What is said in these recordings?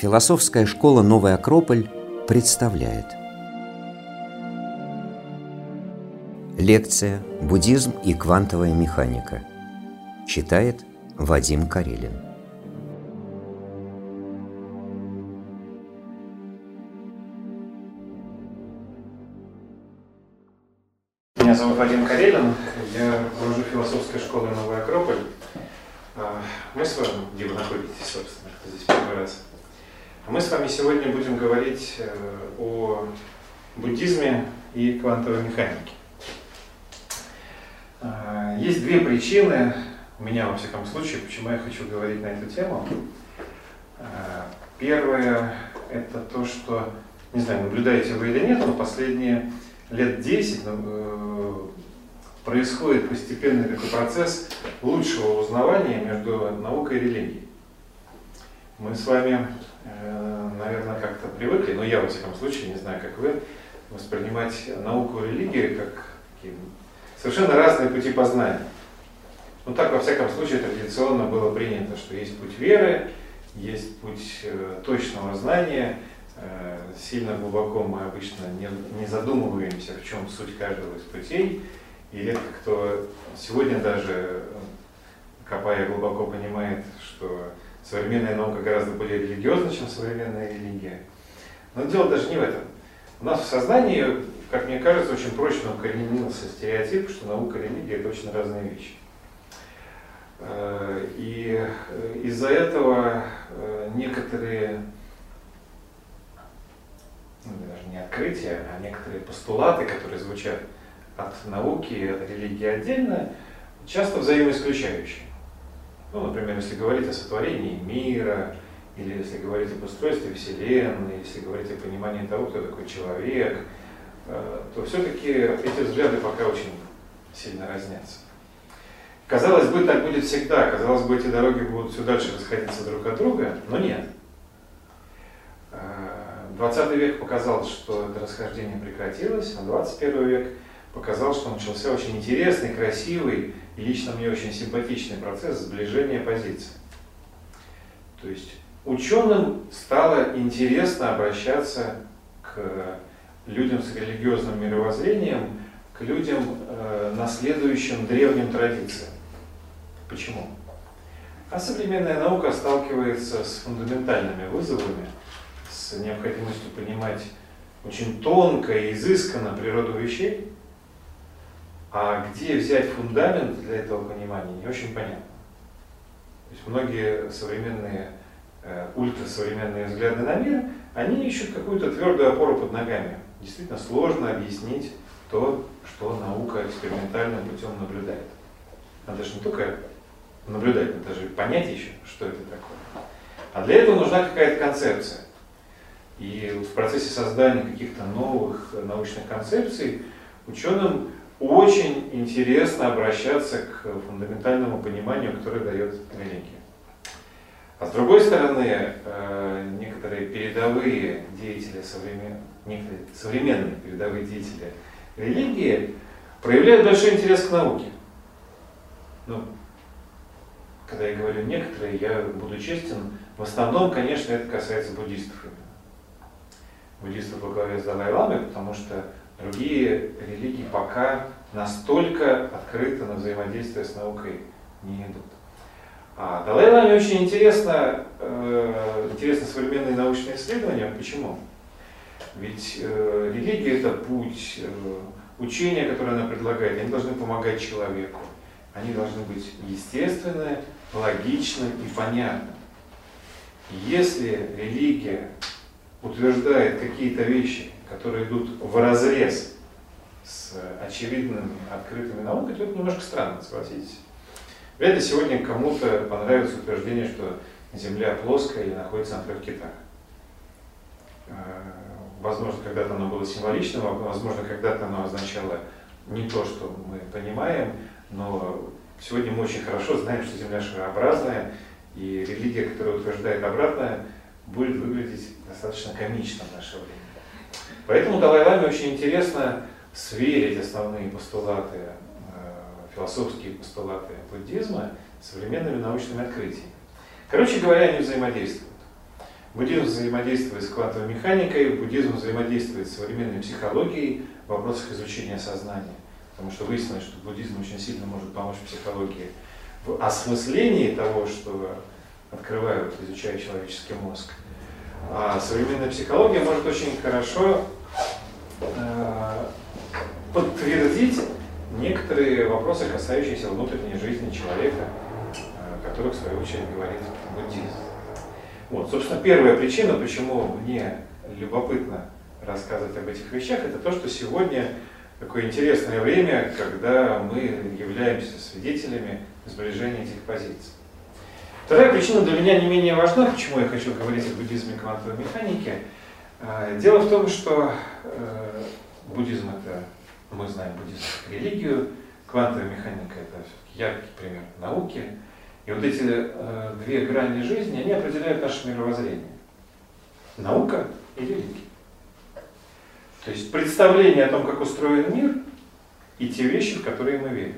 Философская школа «Новый Акрополь» представляет. Лекция «Буддизм и квантовая механика» Читает Вадим Карелин буддизме и квантовой механике. А, есть две причины, у меня во всяком случае, почему я хочу говорить на эту тему. А, первое – это то, что, не знаю, наблюдаете вы или нет, но последние лет 10 ну, э, происходит постепенный такой процесс лучшего узнавания между наукой и религией. Мы с вами, э, наверное, как-то привыкли, но я, во всяком случае, не знаю, как вы, воспринимать науку и религию как совершенно разные пути познания. Ну так, во всяком случае, традиционно было принято, что есть путь веры, есть путь э, точного знания – Э, сильно глубоко мы обычно не, не задумываемся, в чем суть каждого из путей. И редко кто сегодня даже, копая глубоко, понимает, что современная наука гораздо более религиозна, чем современная религия. Но дело даже не в этом. У нас в сознании, как мне кажется, очень прочно укоренился стереотип, что наука и религия – это очень разные вещи. Э, и э, из-за этого некоторые ну, даже не открытия, а некоторые постулаты, которые звучат от науки и от религии отдельно, часто взаимоисключающие. Ну, например, если говорить о сотворении мира, или если говорить об устройстве Вселенной, если говорить о понимании того, кто такой человек, э, то все-таки эти взгляды пока очень сильно разнятся. Казалось бы, так будет всегда, казалось бы, эти дороги будут все дальше расходиться друг от друга, но нет. 20 век показал, что это расхождение прекратилось, а 21 век показал, что начался очень интересный, красивый и лично мне очень симпатичный процесс сближения позиций. То есть ученым стало интересно обращаться к людям с религиозным мировоззрением, к людям, э, наследующим древним традициям. Почему? А современная наука сталкивается с фундаментальными вызовами – с необходимостью понимать очень тонко и изысканно природу вещей, а где взять фундамент для этого понимания, не очень понятно. То есть многие современные, ультрасовременные взгляды на мир, они ищут какую-то твердую опору под ногами. Действительно сложно объяснить то, что наука экспериментальным путем наблюдает. Надо же не только наблюдать, надо даже понять еще, что это такое. А для этого нужна какая-то концепция. И в процессе создания каких-то новых научных концепций ученым очень интересно обращаться к фундаментальному пониманию, которое дает религия. А с другой стороны, э, некоторые передовые деятели, современ... некоторые современные передовые деятели религии проявляют большой интерес к науке. Ну, когда я говорю некоторые, я буду честен, в основном, конечно, это касается буддистов именно буддистов во главе с Далай-Ламой, потому что другие религии пока настолько открыто на взаимодействие с наукой не идут. А Далай-Ламе очень интересно, э, интересно современные научные исследования. Почему? Ведь э, религия это путь, э, учения, которые она предлагает, они должны помогать человеку. Они должны быть естественны, логичны и понятны. Если религия утверждает какие-то вещи, которые идут в разрез с очевидными открытыми наукой, то это немножко странно, согласитесь. Вряд ли сегодня кому-то понравится утверждение, что Земля плоская и находится на трех китах. Э, возможно, когда-то оно было символичным, возможно, когда-то оно означало не то, что мы понимаем, но сегодня мы очень хорошо знаем, что Земля шарообразная, и религия, которая утверждает обратное, будет выглядеть достаточно комично в наше время. Поэтому Далай-Ламе очень интересно сверить основные постулаты, философские постулаты буддизма с современными научными открытиями. Короче говоря, они взаимодействуют. Буддизм взаимодействует с квантовой механикой, буддизм взаимодействует с современной психологией в вопросах изучения сознания. Потому что выяснилось, что буддизм очень сильно может помочь психологии в осмыслении того, что открывают, изучая человеческий мозг. А современная психология может очень хорошо э, подтвердить некоторые вопросы, касающиеся внутренней жизни человека, э, о которых, в свою очередь, говорит буддизм. Вот, собственно, первая причина, почему мне любопытно рассказывать об этих вещах, это то, что сегодня такое интересное время, когда мы являемся свидетелями сближения этих позиций. Вторая причина для меня не менее важна, почему я хочу говорить о буддизме квантовой механики. А, дело в том, что э, буддизм это, мы знаем буддизм как религию, квантовая механика это яркий пример науки. И вот эти э, две грани жизни, они определяют наше мировоззрение. Наука и религия. То есть представление о том, как устроен мир, и те вещи, в которые мы верим.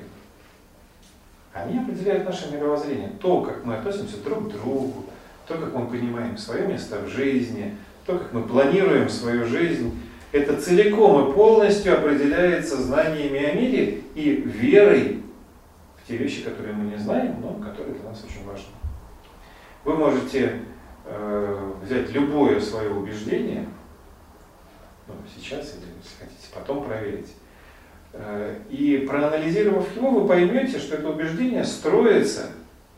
Они определяют наше мировоззрение. То, как мы относимся друг к другу, то, как мы понимаем свое место в жизни, то, как мы планируем свою жизнь, это целиком и полностью определяется знаниями о мире и верой в те вещи, которые мы не знаем, но которые для нас очень важны. Вы можете э, взять любое свое убеждение, ну, сейчас или, если хотите, потом проверить, э, и проанализировав его, вы поймете, что это убеждение строится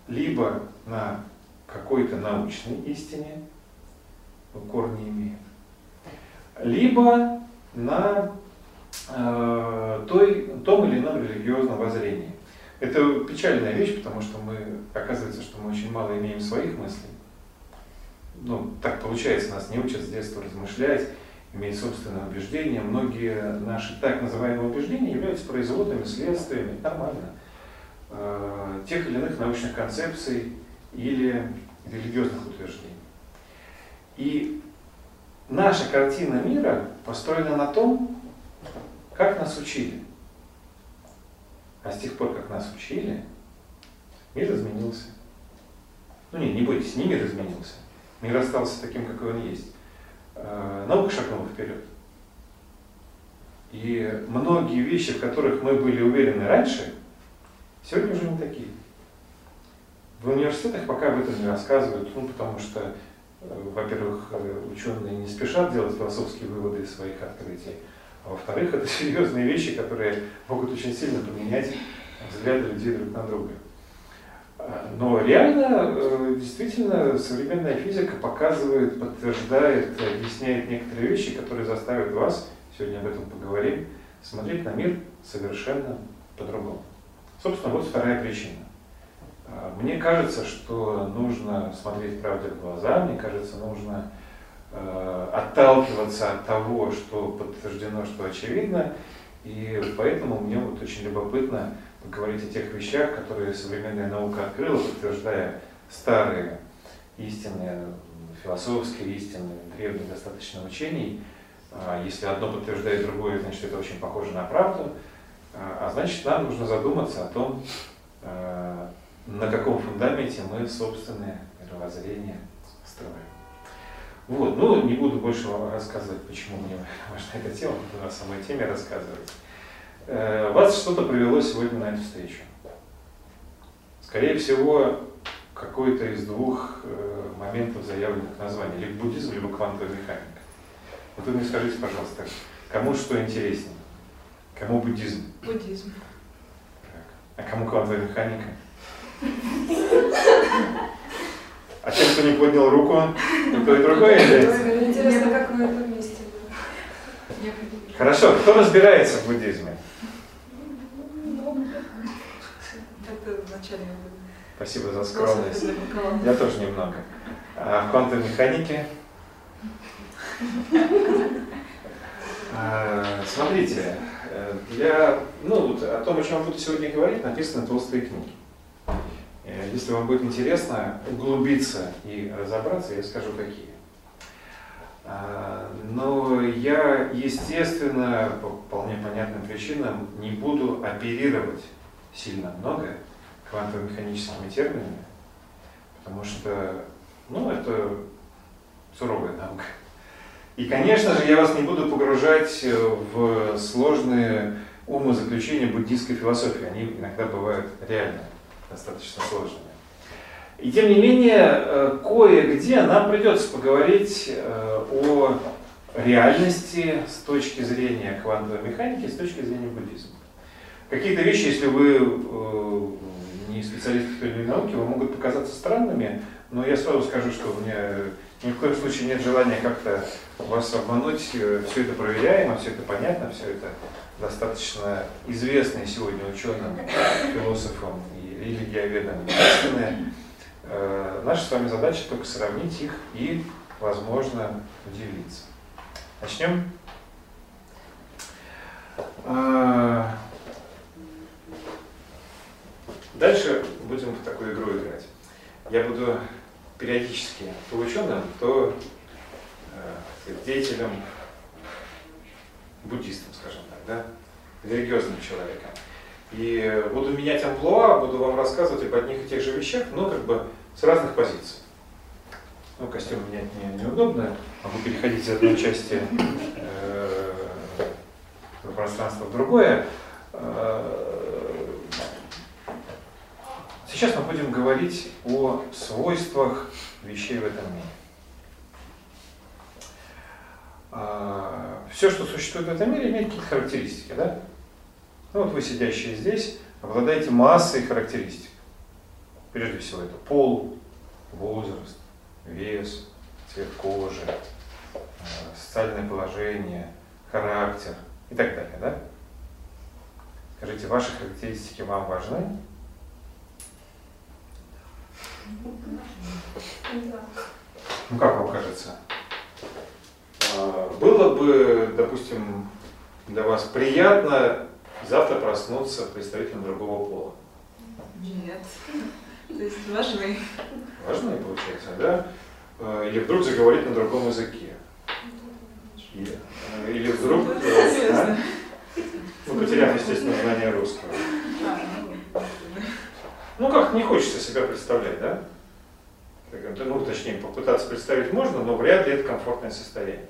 либо на какой-то научной истине, корни имеет, либо на э, той, том или ином религиозном воззрении. Это печальная вещь, потому что мы, оказывается, что мы очень мало имеем своих мыслей. Ну, так получается, нас не учат с детства размышлять, иметь собственное убеждение. Многие наши так называемые убеждения являются производными, следствиями, нормально, э, тех или иных научных концепций или религиозных утверждений. И наша картина мира построена на том, как нас учили. А с тех пор, как нас учили, мир изменился. Ну не, не бойтесь, не мир изменился. Мир остался таким, какой он есть. Э, наука шагнула вперед. И многие вещи, в которых мы были уверены раньше, сегодня уже не такие. В университетах пока об этом не рассказывают, ну, потому что, во-первых, э, ученые не спешат делать философские выводы из своих открытий, а во-вторых, это серьезные вещи, которые могут очень сильно поменять взгляды людей друг на друга. Но реально, э, действительно, современная физика показывает, подтверждает, объясняет некоторые вещи, которые заставят вас, сегодня об этом поговорим, смотреть на мир совершенно по-другому. Собственно, вот вторая причина. Мне кажется, что нужно смотреть правде в глаза, мне кажется, нужно э, отталкиваться от того, что подтверждено, что очевидно, и поэтому мне вот очень любопытно говорить о тех вещах, которые современная наука открыла, подтверждая старые истины, философские истины, древних достаточно учений. А если одно подтверждает другое, значит это очень похоже на правду. А, а значит нам нужно задуматься о том, а, на каком фундаменте мы собственное мировоззрение строим. Вот, ну не буду больше вам рассказывать, почему мне важна эта тема, буду на самой теме рассказывать. Э, вас что-то привело сегодня на эту встречу. Скорее всего, какой-то из двух э, моментов заявленных названий, либо буддизм, либо квантовая механика. Вот вы мне скажите, пожалуйста, кому что интереснее? Кому буддизм? Буддизм. Так. А кому квантовая механика? А тем, кто не поднял руку, и то и другое является? Интересно, как вы это вместе. Хорошо, кто разбирается в буддизме? Спасибо за скромность. Я тоже немного. А в квантовой механике? А, смотрите, для, ну, вот о том, о чем я буду сегодня говорить, написаны толстые книги. Э, если вам будет интересно углубиться и разобраться, я скажу какие. А, но я, естественно, по вполне понятным причинам не буду оперировать сильно много квантово-механическими терминами, потому что ну, это суровая наука. И, конечно же, я вас не буду погружать в сложные умозаключения буддийской философии. Они иногда бывают реально достаточно сложными. И тем не менее, э, кое-где нам придется поговорить э, о реальности с точки зрения квантовой механики, с точки зрения буддизма. Какие-то вещи, если вы э, не специалист в той или иной науке, вы могут показаться странными, но я сразу скажу, что у меня ни в коем случае нет желания как-то вас обмануть. Все это проверяемо, все это понятно, все это достаточно известные сегодня ученым, философам и религиоведам истины. Э, наша с вами задача только сравнить их и, возможно, удивиться. Начнем. Э, дальше будем в такую игру играть. Я буду периодически то ученым, то э, деятелем, буддистом, скажем так, да, религиозным человеком. И буду менять амплуа, буду вам рассказывать об одних и тех же вещах, но как бы с разных позиций. Ну, костюм менять не, неудобно, могу переходить из одной части э, пространства в другое. Э, сейчас мы будем говорить о свойствах вещей в этом мире. Э, все, что существует в этом мире, имеет какие-то характеристики, да? Ну вот вы, сидящие здесь, обладаете массой характеристик. Прежде всего это пол, возраст, вес, цвет кожи, э, социальное положение, характер и так далее. Да? Скажите, ваши характеристики вам важны? Ну как вам кажется? А, было бы, допустим, для вас приятно завтра проснуться представителем другого пола? Нет. То есть важны. Важны, получается, да? Э, или вдруг заговорить на другом языке. Или, э, или вдруг... Э, а? Ну, потеряв, естественно, знание русского. Ну, как не хочется себя представлять, да? Ну, точнее, попытаться представить можно, но вряд ли это комфортное состояние.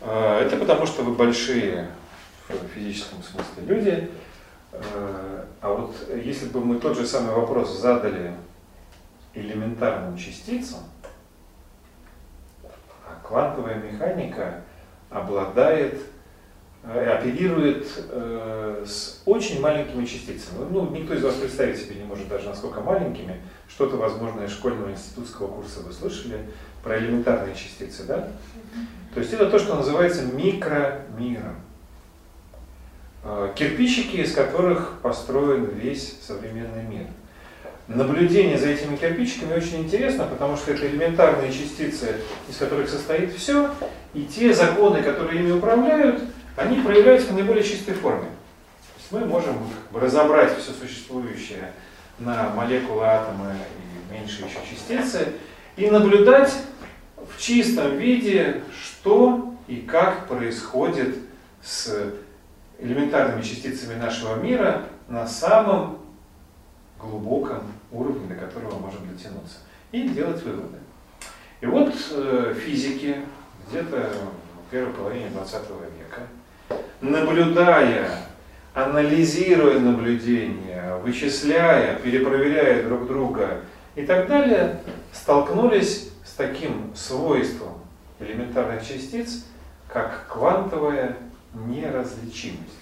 Это потому, что вы большие в физическом смысле люди. Э, а вот если бы мы тот же самый вопрос задали элементарным частицам, а квантовая механика обладает, э, оперирует э, с очень маленькими частицами. Ну, никто из вас представить себе не может даже, насколько маленькими. Что-то, возможно, из школьного институтского курса вы слышали про элементарные частицы, да? То есть это то, что называется микромиром. Э, кирпичики, из которых построен весь современный мир. Наблюдение за этими кирпичиками очень интересно, потому что это элементарные частицы, из которых состоит все, и те законы, которые ими управляют, они проявляются в наиболее чистой форме. То есть мы можем разобрать все существующее на молекулы, атомы и меньшие еще частицы и наблюдать в чистом виде, что и как происходит с элементарными частицами нашего мира на самом глубоком уровне, до которого можем дотянуться, и делать выводы. И вот э, физики где-то в первой половине 20 века, наблюдая, анализируя наблюдения, вычисляя, перепроверяя друг друга и так далее, столкнулись с таким свойством элементарных частиц, как квантовая неразличимость.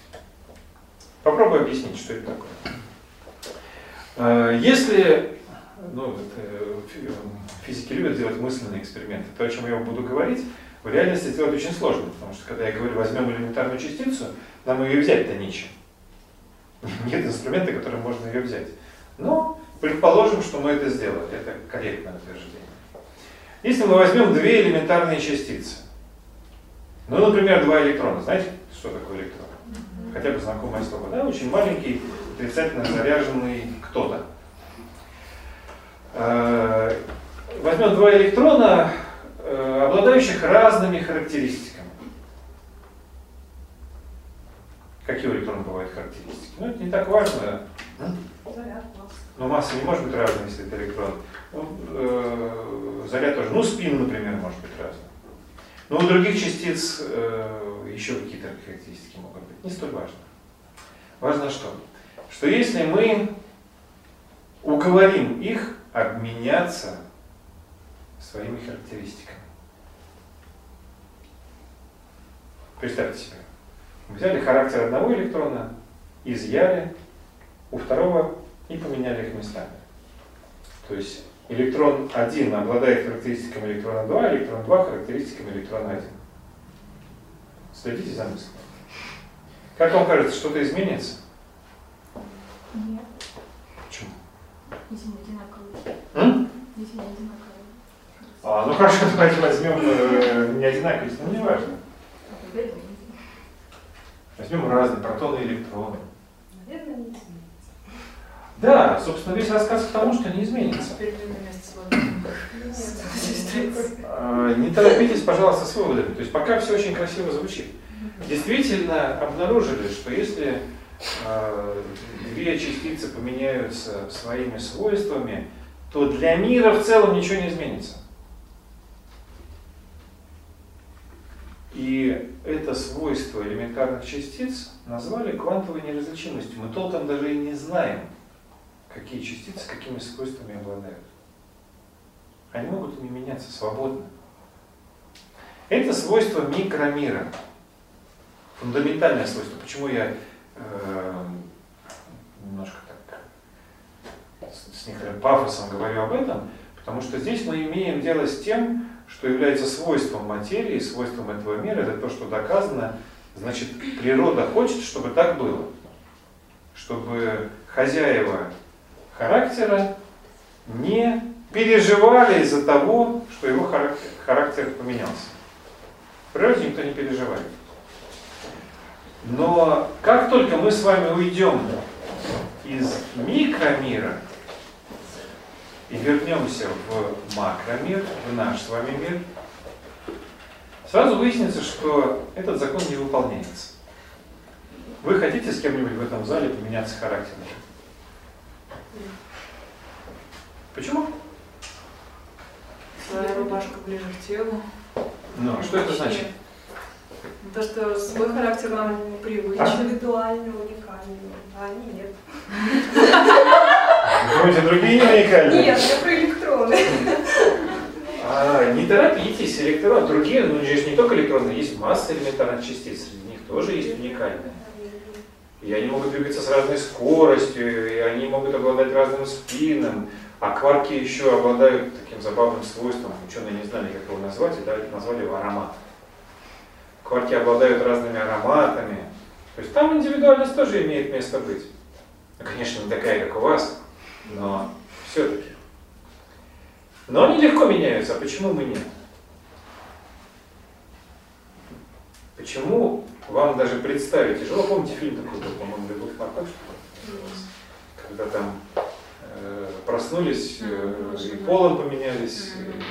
Попробую объяснить, что это такое. Э, если, ну, э, физики любят делать мысленные эксперименты, то, о чем я буду говорить, в реальности сделать очень сложно, потому что когда я говорю, возьмем элементарную частицу, нам ее взять-то нечем. Нет инструмента, которым можно ее взять. Но предположим, что мы это сделали, это корректное утверждение. Если мы возьмем две элементарные частицы, ну, например, два электрона, знаете, что такое электрон? Хотя бы знакомое слово. Да? Очень маленький, отрицательно заряженный кто-то. Э, возьмем два электрона, э, обладающих разными характеристиками. Какие у электрона бывают характеристики? Ну, это не так важно. Но масса не может быть разной, если это электрон. Ну, э, заряд тоже. Ну, спин, например, может быть разный. Но у других частиц э, еще какие-то характеристики могут быть. Не столь важно. Важно что? Что если мы уговорим их обменяться своими характеристиками. Представьте себе. Взяли характер одного электрона, изъяли у второго и поменяли их местами. То есть электрон 1 обладает характеристиками электрона 2, а электрон 2 характеристиками электрона 1. Следите за мыслью. Как вам кажется, что-то изменится? Нет. Почему? Если не одинаковые. М? Если не одинаковые. А, ну хорошо, давайте возьмем э, не одинаковые, но не важно. Изменится. Возьмем разные протоны и электроны. Наверное. Да, собственно, весь рассказ к тому, что не изменится. А, Не торопитесь, пожалуйста, с выводами. То есть пока все очень красиво звучит. Действительно обнаружили, что если э, две частицы поменяются своими свойствами, то для мира в целом ничего не изменится. И это свойство элементарных частиц назвали квантовой неразличимостью. Мы толком даже и не знаем, какие частицы какими свойствами обладают. Они могут ими меняться свободно. Это свойство микромира. Фундаментальное свойство. Почему я э, немножко так с, с некоторым пафосом говорю об этом? Потому что здесь мы имеем дело с тем, что является свойством материи, свойством этого мира. Это то, что доказано. Значит, природа хочет, чтобы так было. Чтобы хозяева характера не переживали из-за того, что его характер, характер поменялся. В природе никто не переживает. Но как только мы с вами уйдем из микромира и вернемся в макромир, в наш с вами мир, сразу выяснится, что этот закон не выполняется. Вы хотите с кем-нибудь в этом зале поменяться характером? Почему? Своя рубашка ближе к телу. Ну, что это значит? То, что свой характер нам привычен. Индивидуальный, уникальный. А они нет. Вы думаете, другие не уникальные? Нет, я про электроны. А, не торопитесь, электроны. Другие, ну здесь не только электроны, есть масса элементарных частиц, среди них тоже есть уникальные. И они могут двигаться с разной скоростью, и они могут обладать разным спином. А кварки еще обладают таким забавным свойством, ученые не знали, как его назвать, и дали- назвали его аромат. Кварки обладают разными ароматами. То есть там индивидуальность тоже имеет место быть. Ну, конечно, не такая, как у вас, но все-таки. Но они легко меняются, а почему мы нет? Почему вам даже представить тяжело? Помните фильм такой был, по-моему, «Любовь Морковь», что ли, назывался? когда там э, проснулись, э, и полом поменялись. и-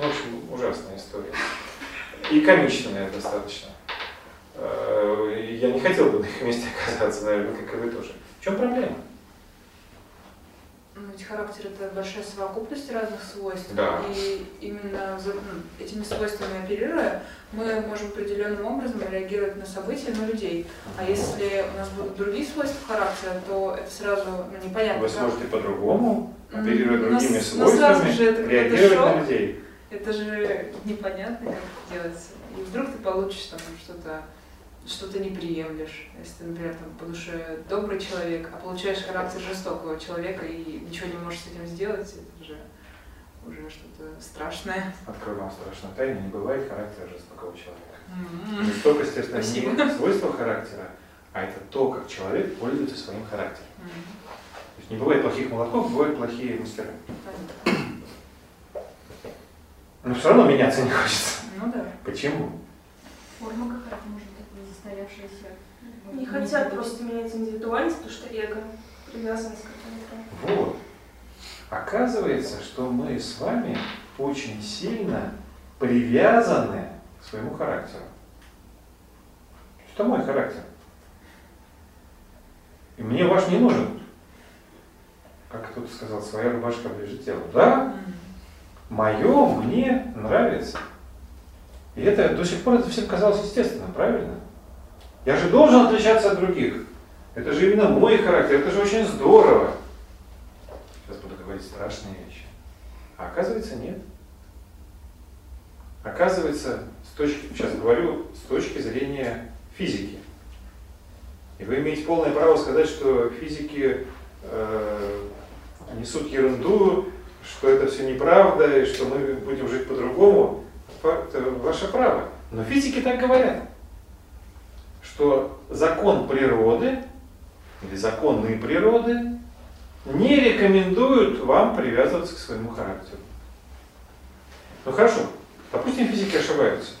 в общем, ужасная история. И комичная достаточно. Э, Я не хотел бы на их месте оказаться, наверное, как и вы тоже. В чем проблема? Ведь характер это большая совокупность разных свойств. Да. И именно за- этими свойствами оперируя, мы можем определенным образом реагировать на события, на людей. А если у нас будут другие свойства характера, то это сразу ну, непонятно. Вы сможете по-другому, М, оперируя ну, другими с- ну, сразу же свойствами, это реагировать шок. на людей. Это же непонятно, как это делается. И вдруг ты получишь там что-то, что ты не приемлешь. Если ты, например, там, по душе добрый человек, а получаешь характер жестокого человека и ничего не можешь с этим сделать, это же уже что-то страшное. Открою вам страшную тайну, не бывает характера жестокого человека. М. Жестокость это Спасибо. не свойство характера, а это то, как человек пользуется своим характером. М. То есть не бывает плохих молотков, бывают плохие мастера. Понятно. Но все равно меняться не хочется. Ну да. Почему? Форма какая-то может быть застоявшаяся. Не хотят просто менять индивидуальность, потому что эго, привязанность к этому. Вот. Оказывается, что мы с вами очень сильно привязаны к своему характеру. Это мой характер. И мне ваш не нужен. как кто-то сказал, своя рубашка ближе телу. Да, мое мне нравится. И это до сих пор это всем казалось естественным, правильно? Я же должен отличаться от других. Это же именно мой характер, это же очень здорово. Сейчас буду говорить страшные вещи. А оказывается, нет. Оказывается, с точки, сейчас говорю с точки зрения физики. И вы имеете полное право сказать, что физики э, несут ерунду, что это все неправда, и что мы будем жить по-другому. Это ваше право. Но физики так говорят, что закон природы или законные природы не рекомендуют вам привязываться к своему характеру. Ну хорошо, допустим, физики ошибаются.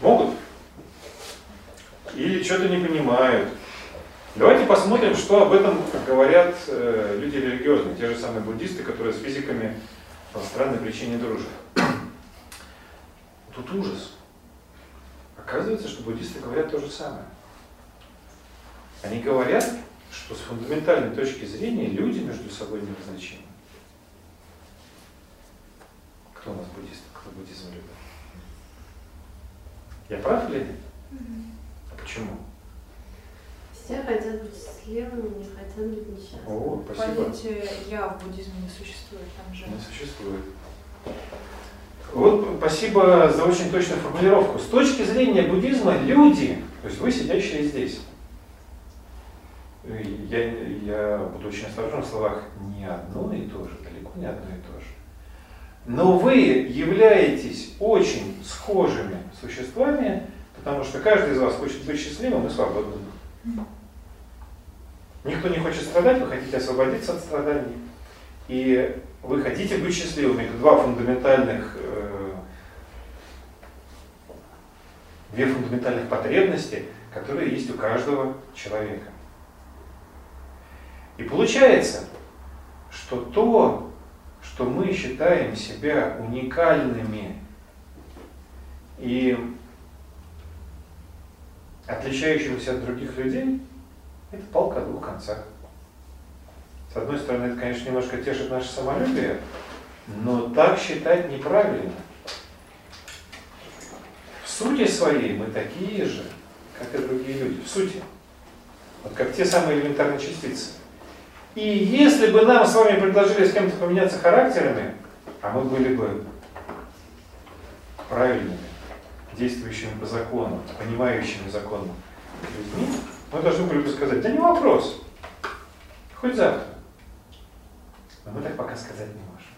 Могут? Или что-то не понимают. Давайте посмотрим, что об этом говорят э, люди религиозные, те же самые буддисты, которые с физиками по странной причине дружат. Тут ужас. Оказывается, что буддисты говорят то же самое. Они говорят, что с фундаментальной точки зрения люди между собой не различимы. Кто у нас буддист? Кто буддизм любит? Я прав или нет? А почему? Все хотят быть счастливыми, не хотят быть несчастными. О, спасибо. Понятие «я» в буддизме не существует, там же... Не существует. Вот спасибо за очень точную формулировку. С точки зрения буддизма люди, то есть вы сидящие здесь, я, я буду очень осторожен в словах не одно и то же, далеко не одно и то же. Но вы являетесь очень схожими существами, потому что каждый из вас хочет быть счастливым и свободным. Никто не хочет страдать, вы хотите освободиться от страданий. И вы хотите быть счастливыми. Это два фундаментальных, э, две фундаментальных потребности, которые есть у каждого человека. И получается, что то, что мы считаем себя уникальными и отличающимися от других людей, это палка о двух концах. С одной стороны, это, конечно, немножко тешит наше самолюбие, но так считать неправильно. В сути своей мы такие же, как и другие люди. В сути. Вот как те самые элементарные частицы. И если бы нам с вами предложили с кем-то поменяться характерами, а мы были бы правильными, действующими по закону, понимающими закон людьми, мы должны были бы сказать, да не вопрос, хоть завтра. Но мы так пока сказать не можем.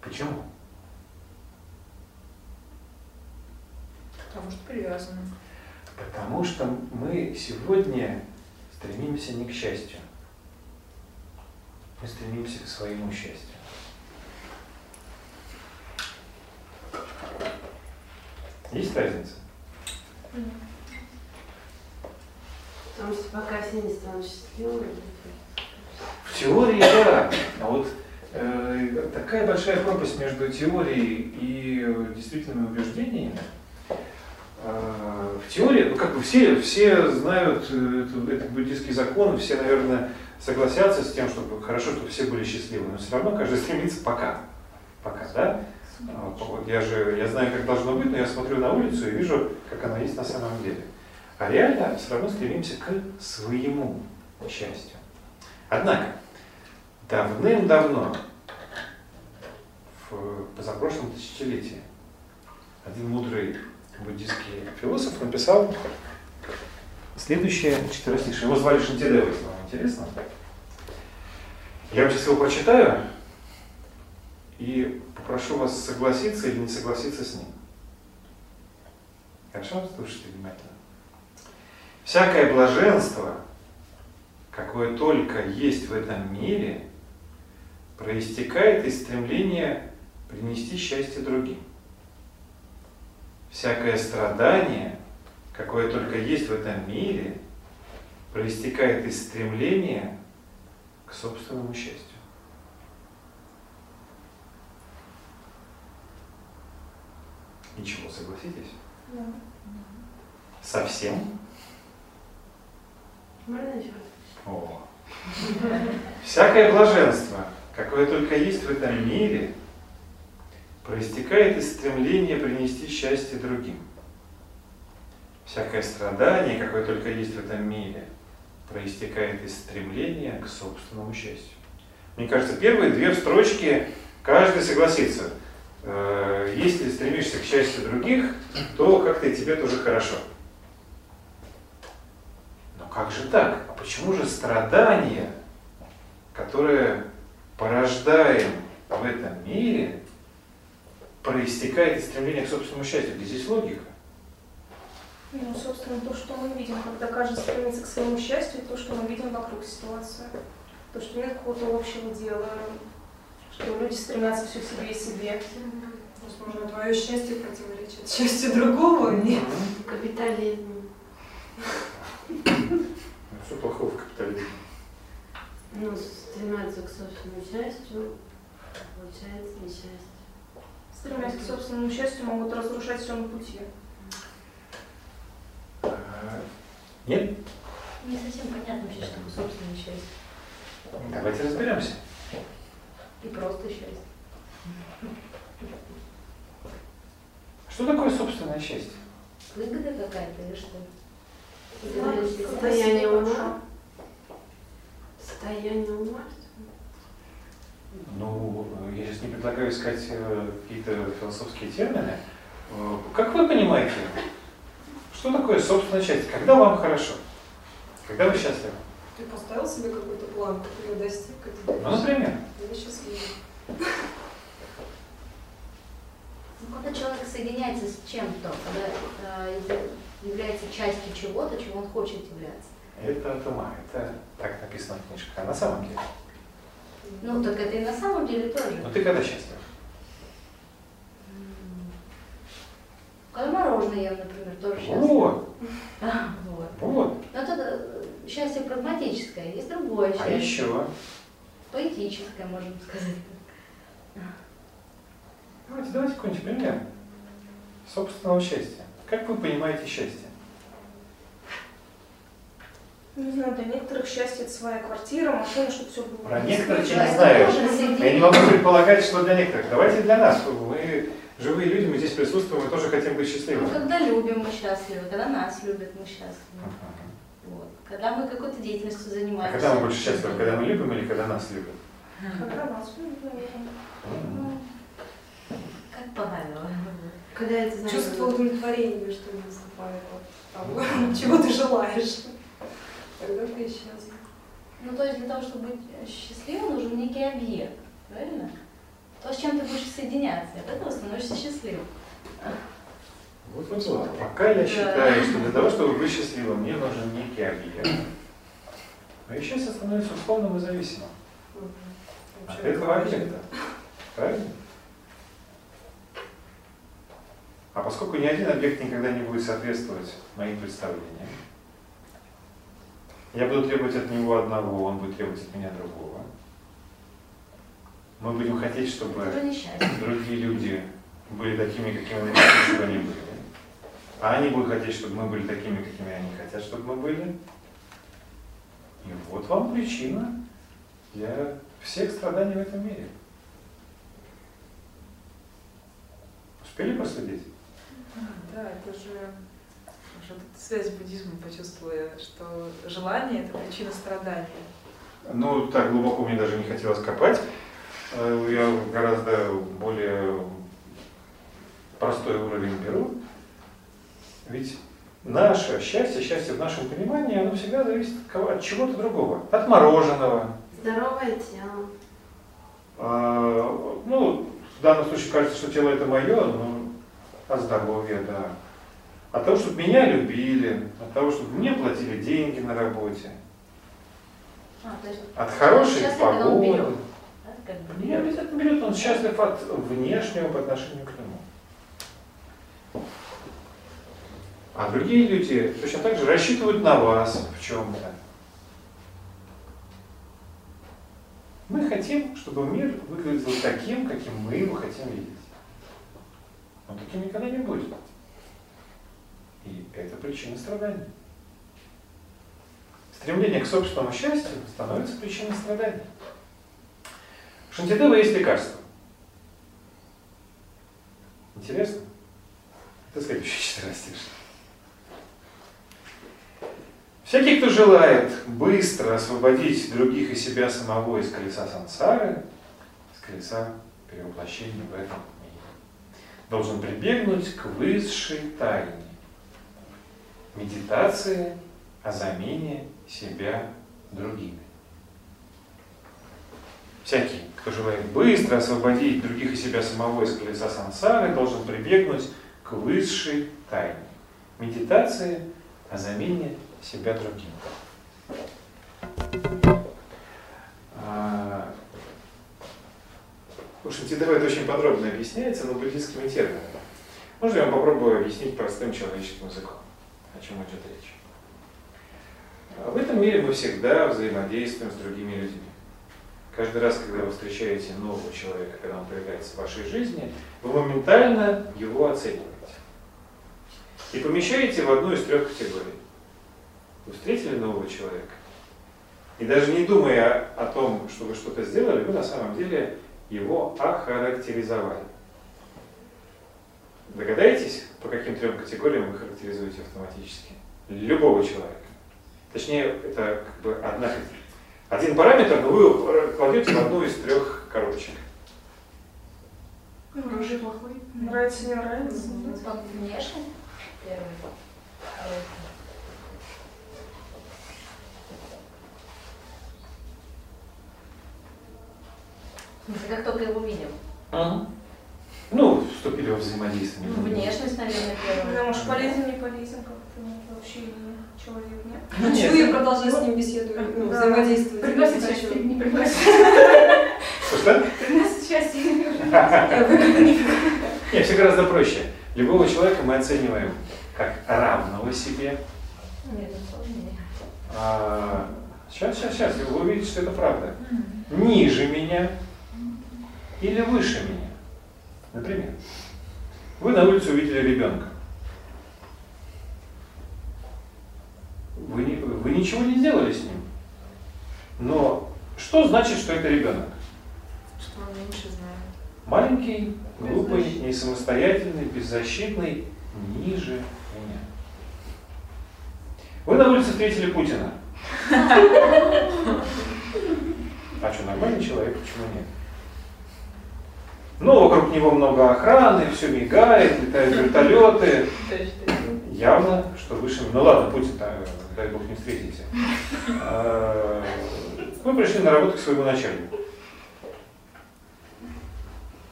Почему? Потому что привязаны. Потому что мы сегодня стремимся не к счастью. Мы стремимся к своему счастью. Есть разница? Потому что пока все не станут счастливыми. В теории да. А вот э, такая большая пропасть между теорией и действительными убеждениями, а, в теории, ну как бы все, все знают э, этот, этот буддийский закон, все, наверное, согласятся с тем, чтобы хорошо, чтобы все были счастливы, но все равно каждый стремится пока. Пока, да? А, вот я же, я знаю, как должно быть, но я смотрю на улицу и вижу, как она есть на самом деле. А реально все равно стремимся к своему счастью. Однако, давным-давно, в позапрошлом тысячелетии, один мудрый буддийский философ, написал следующее четверостишее. Его звали Шантидева, если вам интересно. Я вам сейчас его прочитаю и попрошу вас согласиться или не согласиться с ним. Хорошо? Слушайте внимательно. Всякое блаженство, какое только есть в этом мире, проистекает из стремления принести счастье другим всякое страдание, какое только есть в этом мире, проистекает из стремления к собственному счастью. Ничего, согласитесь? Да. Совсем? Можно еще? О, Всякое блаженство, какое только есть в этом мире, проистекает из стремления принести счастье другим. Всякое страдание, какое только есть в этом мире, проистекает из стремления к собственному счастью. Мне кажется, первые две строчки каждый согласится. Э, если стремишься к счастью других, то как-то и тебе тоже хорошо. Как же так? А почему же страдания, которые порождаем в этом мире, проистекает из стремления к собственному счастью? Где здесь логика? Ну, собственно, то, что мы видим, когда каждый стремится к своему счастью, то, что мы видим вокруг ситуации. То, что нет какого-то общего дела, что люди стремятся все себе и себе. Возможно, твое счастье противоречит счастью другого. Нет. Капитализм. Что плохого в капитализме? Ну, стремятся к собственному счастью, получается несчастье. Стремясь к собственному счастью, могут разрушать все на пути. А, Нет? Не совсем понятно вообще, что такое собственное счастье. Давайте разберемся. И просто счастье. Что такое собственное счастье? Выгода какая-то или что? Состояние ума. Состояние ума. Ну, я сейчас не предлагаю искать э, какие-то философские термины. Э, Как вы понимаете, что такое собственное счастье? Когда вам хорошо? Когда вы счастливы? Ты поставил себе какой-то план, который достиг, тебе Ну, например. я счастлива. Ну, когда человек соединяется с чем-то, когда э, является частью чего-то, чего он хочет являться. Это от ума, это так написано в книжках. А на самом деле? Ну, так это и на самом деле тоже. Ну ты когда счастлив? Когда мороженое ем, например, тоже счастлив. Вот, Вот. вот. Но это э, счастье прагматическое, есть другое А счастье. еще? Поэтическое, можно сказать. Давайте, давайте какой-нибудь пример собственного счастья. Как вы понимаете счастье? Не знаю, для некоторых счастье это своя квартира, машина, чтобы все было. Про некоторых я не знаю. Я не могу предполагать, что для некоторых. Давайте для нас. Мы живые люди, мы здесь присутствуем, мы тоже хотим быть Ну, счастливыми. когда любим, мы счастливы, когда нас любят, мы счастливы. Вот. Когда мы какой-то деятельностью А занимаемся. когда мы больше счастливы? Когда мы любим или когда нас любят? Когда нас любят. Ну, как понравилось. Когда это знаешь, Чувство удовлетворения, что не наступает от того, чего ты желаешь. Тогда ты счастлив. Ну, то есть для того, чтобы быть счастливым, нужен некий объект, правильно? То, с чем ты будешь соединяться, от этого становишься счастливым. Вот, вот, вот. Пока я считаю, что для того, чтобы быть счастливым, мне нужен некий объект. Мое счастье становится условным и зависимым от этого объекта. Правильно? А поскольку ни один объект никогда не будет соответствовать моим представлениям, я буду требовать от него одного, он будет требовать от меня другого. Мы будем хотеть, чтобы другие люди были такими, какими мы хотим, чтобы они были. А они будут хотеть, чтобы мы были такими, какими они хотят, чтобы мы были. И вот вам причина для всех страданий в этом мире. Успели проследить? Да, это же уже вот эту связь с буддизмом почувствовала, я, что желание это причина страдания. Ну, так глубоко мне даже не хотелось копать. Э, Я гораздо более простой уровень беру. Ведь наше счастье, счастье в нашем понимании, оно всегда зависит от кого- от чего-то другого. От мороженого. Здоровое тело. А, Ну, в данном случае кажется, что тело это мое, но от здоровья, да. От того, чтобы меня любили, от того, чтобы мне платили деньги на работе, А, есть от хорошей берет. погоды. да, как бы Не обязательно берет, он счастлив от внешнего по отношению к нему. А другие люди точно так же рассчитывают на вас в чем-то. Мы хотим, чтобы мир выглядел таким, каким мы его хотим видеть. Он таким никогда не будет. И это причина страданий. стремление к собственному счастью становится причиной страданий. У Шантидева есть лекарство. Интересно? Это следующий четверостишь. Всякий, кто желает быстро освободить других и себя самого из колеса сансары, из колеса перевоплощения в этом должен прибегнуть к высшей тайне медитации о замене себя другими. Всякий, кто желает быстро освободить других и себя самого из колеса сансары, должен прибегнуть к высшей тайне. Медитации о замене себя другим. Общем, Тидова это очень подробно объясняется, но буддийскими терминами. Можно я вам попробую объяснить простым человеческим языком, о чем идет речь. В этом мире мы всегда взаимодействуем с другими людьми. Каждый раз, когда вы встречаете нового человека, когда он появляется в вашей жизни, вы моментально его оцениваете. И помещаете в одну из трех категорий. Вы встретили нового человека, и даже не думая о том, что вы что-то сделали, вы на самом деле его охарактеризовали. Догадаетесь, по каким трем категориям вы характеризуете автоматически? Любого человека. Точнее, это как бы одна один параметр, но вы кладете в одну из трех коробочек. Ну, Хороший, плохой. Нравится, не нравится. Ну, внешне первый. Смысле, как только его видим. Ага. Ну, вступили во взаимодействие. Ну, внешность, наверное, первая. может, полезен, не полезен, как-то ну, вообще не человек, нет? Ну. Хочу и продолжать с ним беседовать, ну, Да. взаимодействовать. Приносит Не счастье, не приносит. Что? Приносит счастье. Нет, все гораздо проще. Любого человека мы оцениваем как равного себе. Нет, это сложнее. А, сейчас, сейчас, сейчас, вы увидите, что это правда. Ниже меня или выше меня. Например, вы на улице увидели ребенка. Вы, не- вы ничего не сделали с ним. Но что значит, что это ребенок? Что он меньше знает. Маленький, глупый, не самостоятельный, беззащитный, ниже меня. Вы на улице встретили Путина. А что, нормальный человек, почему нет? Ну, вокруг него много охраны, все мигает, летают вертолеты. Явно, что выше... Ну ладно, Путин, дай бог не встретите. А, Вы пришли на работу к своему начальнику.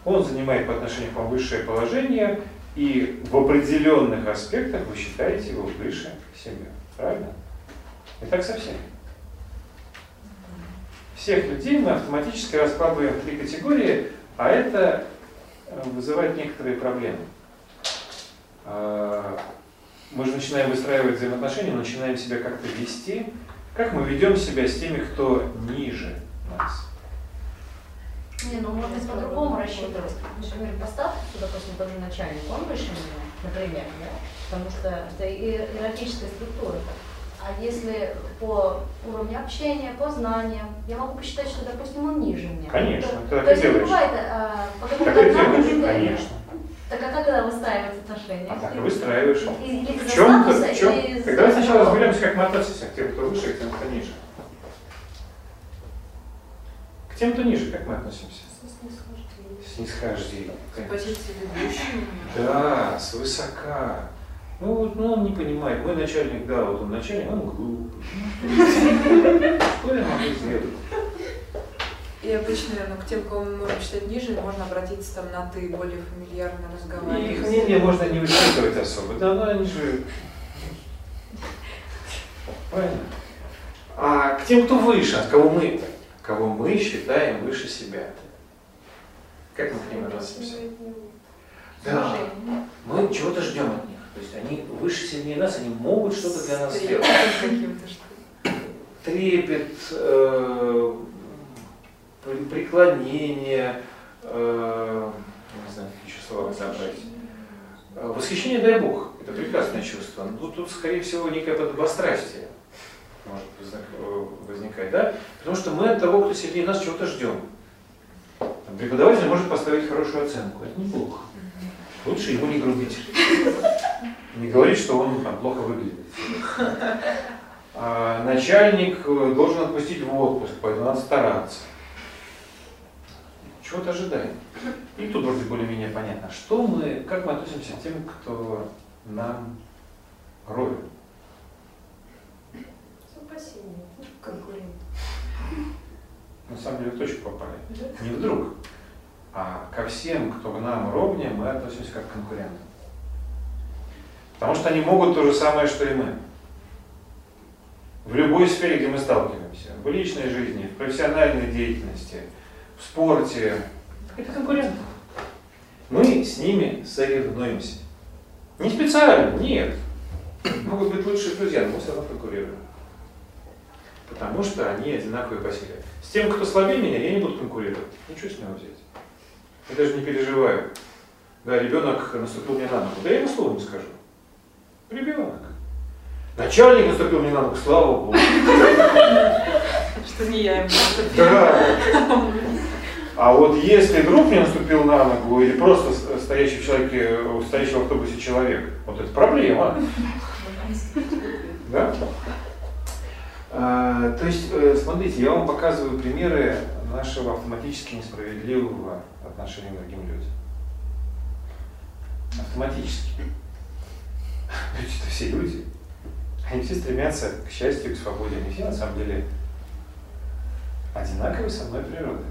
Он занимает по отношению к вам высшее положение, и в определенных аспектах вы считаете его выше себя. Правильно? И так со всеми. Всех людей мы автоматически раскладываем в три категории, а это э, вызывает некоторые проблемы. А, Мы же начинаем выстраивать взаимоотношения, начинаем себя как-то вести. Как мы ведем себя с теми, кто ниже нас? Не, ну можно по-другому рассчитывать. Например, поставь сюда, допустим, тот же начальник, он выше меня, например, да? Потому что это иерархическая структура. А если по уровню общения, по знаниям, я могу посчитать, что, допустим, он ниже меня. Конечно, То, ты то так и есть не делаешь. бывает а, по и одному конечно. Так а как тогда выстраивать отношения? А так и выстраиваешь. Или из В чем-то, в чем? или из Тогда сначала разберемся, как мы относимся к тем, кто выше, и к тем, кто ниже. К тем, кто ниже, как мы относимся? С нисхождением. С позиции ведущего. Да, свысока. Ну, вот, ну, он не понимает. Мой начальник, да, вот он начальник, он глупый. Что я могу сделать? И обычно, ну, к тем, кого мы можем считать ниже, можно обратиться там на ты, более фамильярно разговаривать. их мнение можно не высчитывать особо. Да, но они же... Правильно? А к тем, кто выше, от кого мы, кого мы считаем выше себя. Как мы к ним относимся? Да, мы чего-то ждем от них. То есть они выше, сильнее нас, они могут что-то для нас сделать. Трепет, э, преклонение, э, не знаю, какие еще слова подобрать. Э, Восхищение, дай Бог, это прекрасное чувство. Но тут, тут, скорее всего, некое подобострастие. может э, возникать, да? Потому что мы от того, кто сильнее нас, чего-то ждем. Преподаватель может поставить хорошую оценку, это неплохо. Лучше ему не грубить. Не говорить, что он там, плохо выглядит. А начальник э, должен отпустить в отпуск, поэтому надо стараться. Чего-то ожидаем. И тут вроде более-менее понятно, что мы, как мы относимся к тем, кто нам роет. Опасения, конкурент. На самом деле в точку попали. Не вдруг, а ко всем, кто к нам ровнее, мы относимся как к конкурентам. Потому что они могут то же самое, что и мы. В любой сфере, где мы сталкиваемся, в личной жизни, в профессиональной деятельности, в спорте, это конкуренты. Мы с ними соревнуемся. Не специально, нет. Могут быть лучшие друзья, но мы все равно конкурируем. Потому что они одинаковые по силе. С тем, кто слабее меня, я не буду конкурировать. Ничего с него взять. Я даже не переживаю. Да, ребенок наступил мне на ногу. Да я ему слова не скажу. Ребенок. Начальник наступил мне на ногу, слава Богу. Что не я ему Да. А вот если друг мне наступил на ногу, или просто стоящий в человеке, стоящий в автобусе человек, вот это проблема. Да? А, то есть, э, смотрите, я вам показываю примеры нашего автоматически несправедливого отношения к другим людям. Автоматически. Люди это все люди. Они все стремятся к счастью, к свободе. Они все на самом деле одинаковы со мной природы.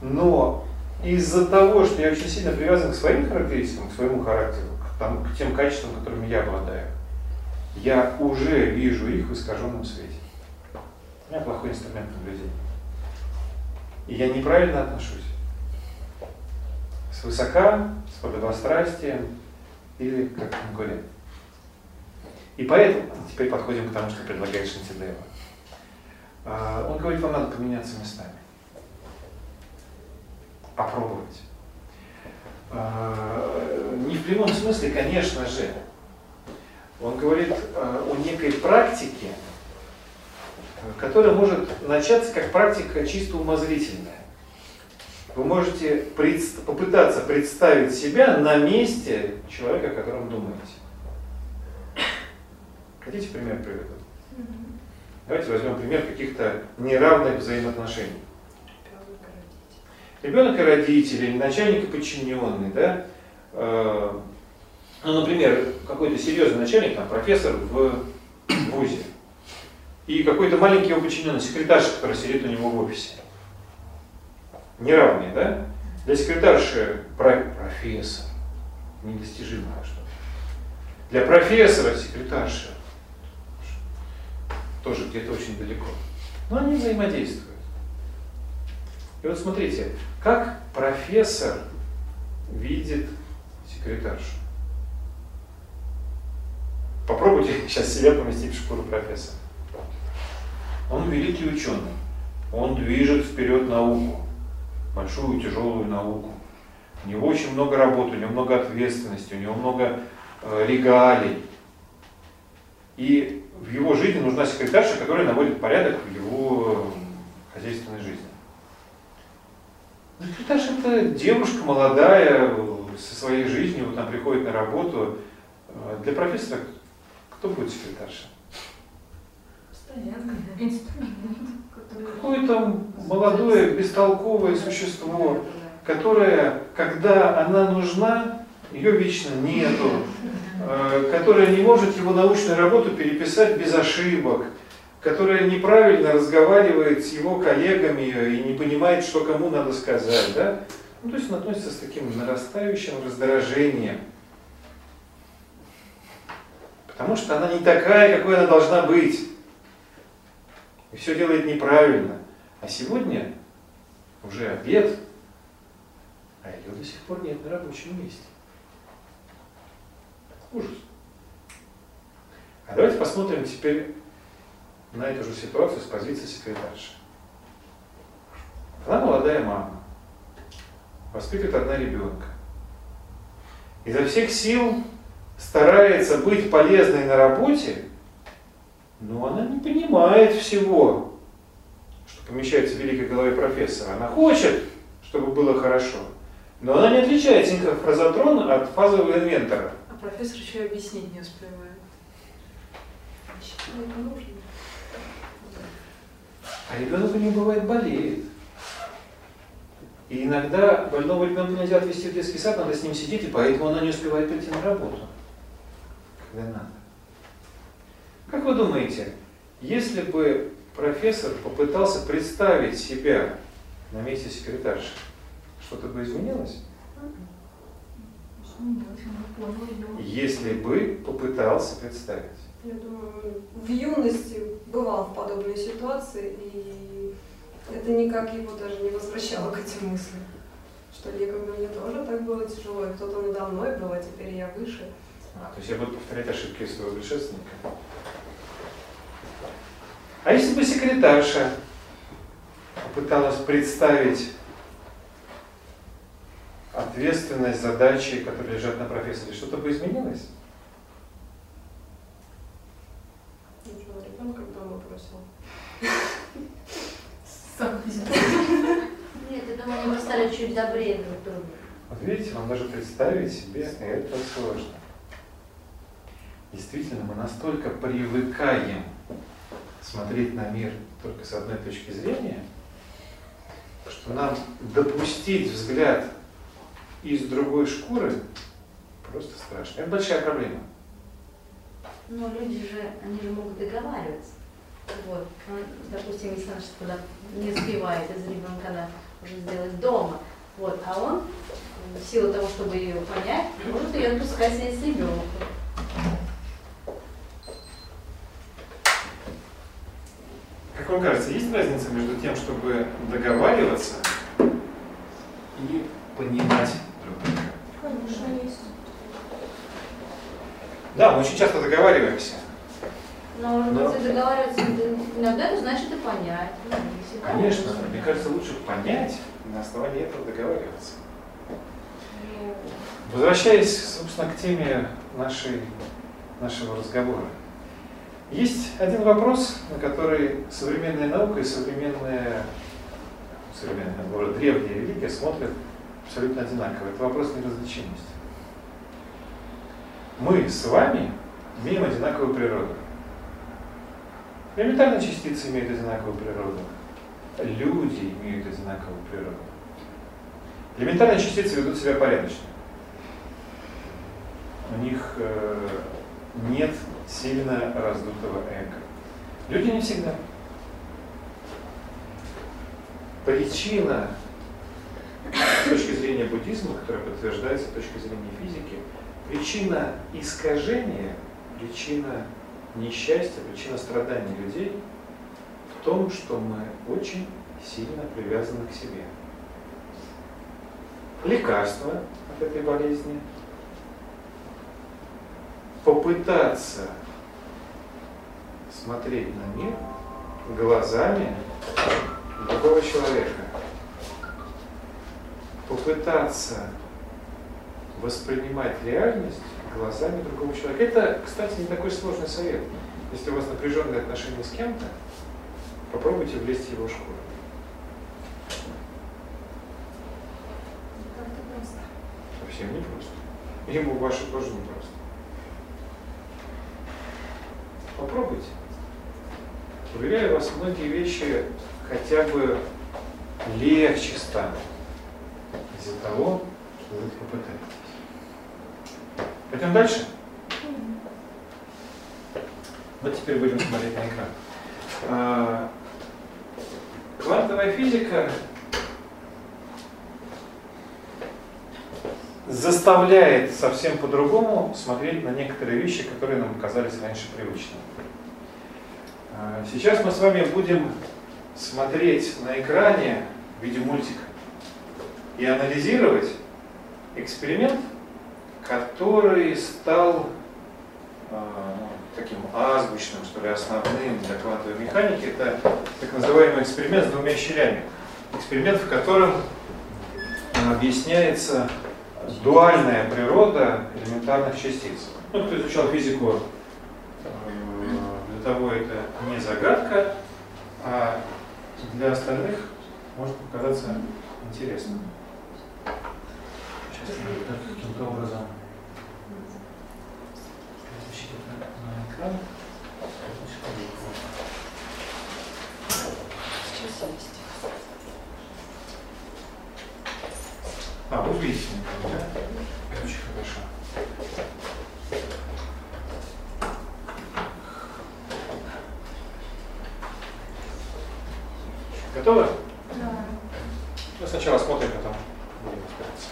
Но из-за того, что я очень сильно привязан к своим характеристикам, к своему характеру, к, там, к тем качествам, которыми я обладаю, я уже вижу их в искаженном свете. У меня плохой инструмент наблюдения. И я неправильно отношусь. С высока, с подобострастием или как конкурент. И поэтому теперь подходим к тому, что предлагает Шантидева. А, он говорит, вам надо поменяться местами. Попробовать. А, не в прямом смысле, конечно же. Он говорит а, о некой практике, которая может начаться как практика чисто умозрительная. Вы можете пред, попытаться представить себя на месте человека, о котором думаете. Хотите пример приведу? Давайте возьмем пример каких-то неравных взаимоотношений. Ребенок и родители, начальник и подчиненный, да? Э, ну, например, какой-то серьезный начальник, там, профессор в ВУЗе, и какой-то маленький его подчиненный, секретарша, который сидит у него в офисе. Неравные, да? Для секретарши профессор, недостижимое что Для профессора секретарша тоже где-то очень далеко. Но они взаимодействуют. И вот смотрите, как профессор видит секретаршу. Попробуйте сейчас себя поместить в шкуру профессора. Он великий ученый. Он движет вперед науку, большую тяжелую науку. У него очень много работы, у него много ответственности, у него много э, регалий. И в его жизни нужна секретарша, которая наводит порядок в его хозяйственной жизни. Секретарша это девушка молодая, со своей жизнью, вот она приходит на работу. Э, для профессора кто будет секретарша? Какое-то молодое, бестолковое существо, которое, когда она нужна, ее вечно нету, э, которая не может его научную работу переписать без ошибок, которая неправильно разговаривает с его коллегами и не понимает, что кому надо сказать. Да? Ну, то есть он относится с таким нарастающим раздражением. Потому что она не такая, какой она должна быть. И все делает неправильно. А сегодня уже обед, а ее до сих пор нет на рабочем месте. Ужас. А давайте посмотрим теперь на эту же ситуацию с позиции секретарши. Она молодая мама, воспитывает одна ребенка. Изо всех сил старается быть полезной на работе, но она не понимает всего, что помещается в великой голове профессора. Она хочет, чтобы было хорошо, но она не отличает синхрофразотрон от фазового инвентора. А профессор еще и объяснить не успевает. Это нужно. А ребенок у нее бывает болеет. И иногда больного ребенка нельзя отвезти в детский сад, надо с ним сидеть, и поэтому она не успевает прийти на работу, когда надо. Как вы думаете, если бы профессор попытался представить себя на месте секретарши, что-то бы изменилось? Если бы попытался представить. Я думаю, в юности бывал в подобной ситуации, и это никак его даже не возвращало к этим мыслям. Что некогда мне тоже так было тяжело, и кто-то надо мной был, а теперь я выше. А, то есть я буду повторять ошибки своего предшественника. А если бы секретарша попыталась представить ответственность, задачи, которые лежат на профессоре, что-то бы изменилось? Ничего, ребенка дома бросил. Нет, я думаю, они бы стали чуть добрее друг к другу. Вот видите, вам даже представить себе это сложно. Действительно, мы настолько привыкаем смотреть на мир только с одной точки зрения, что нам допустить взгляд из другой шкуры просто страшно. Это большая проблема. Но люди же, они же могут договариваться. Вот, ну, допустим, если она что-то не успевает из ребенка, она уже сделать дома. Вот, а он, в силу того, чтобы ее понять, может ее отпускать с ребенком. Как вам кажется, есть разница между тем, чтобы договариваться и понимать друг друга? Конечно, есть. Да, мы очень часто договариваемся. Но, может Но- быть, договариваться иногда это значит и понять. Ну. Конечно, мне кажется, лучше понять и на основании этого договариваться. Возвращаясь, собственно, к теме нашей, нашего разговора. Есть один вопрос, на который современная наука и современная, современная, наоборот, древняя и великая смотрят абсолютно одинаково. Это вопрос неразличимости. Мы с вами имеем одинаковую природу. Элементарные частицы имеют одинаковую природу. Люди имеют одинаковую природу. Элементарные частицы ведут себя порядочно. У них э, нет сильно раздутого эго. Люди не всегда. Причина с точки зрения буддизма, которая подтверждается с точки зрения физики, причина искажения, причина несчастья, причина страданий людей в том, что мы очень сильно привязаны к себе. Лекарство от этой болезни попытаться смотреть на мир глазами другого человека. Попытаться воспринимать реальность глазами другого человека. Это, кстати, не такой сложный совет. Если у вас напряженные отношения с кем-то, попробуйте влезть в его шкуру. Просто. Совсем непросто. Ему вашу тоже непросто. Попробуйте. Уверяю вас, многие вещи хотя бы легче станут из-за того, что вы попытаетесь. Пойдем дальше? Вот теперь будем смотреть на экран. А, Квантовая физика заставляет совсем по-другому смотреть на некоторые вещи, которые нам казались раньше привычными. А, Сейчас мы с вами будем смотреть на экране в виде мультика и анализировать эксперимент, который стал а, ну, таким азбучным, что ли, основным для квантовой механики. Это так называемый эксперимент с двумя щелями. Эксперимент, в котором объясняется дуальная природа элементарных частиц. Ну, кто изучал физику э, для того это не загадка, а для остальных может показаться интересным. Сейчас каким-то образом это на экран. А, вы видите, да? Очень хорошо. Готовы? Да. Ну, сначала смотрим, потом будем разбираться.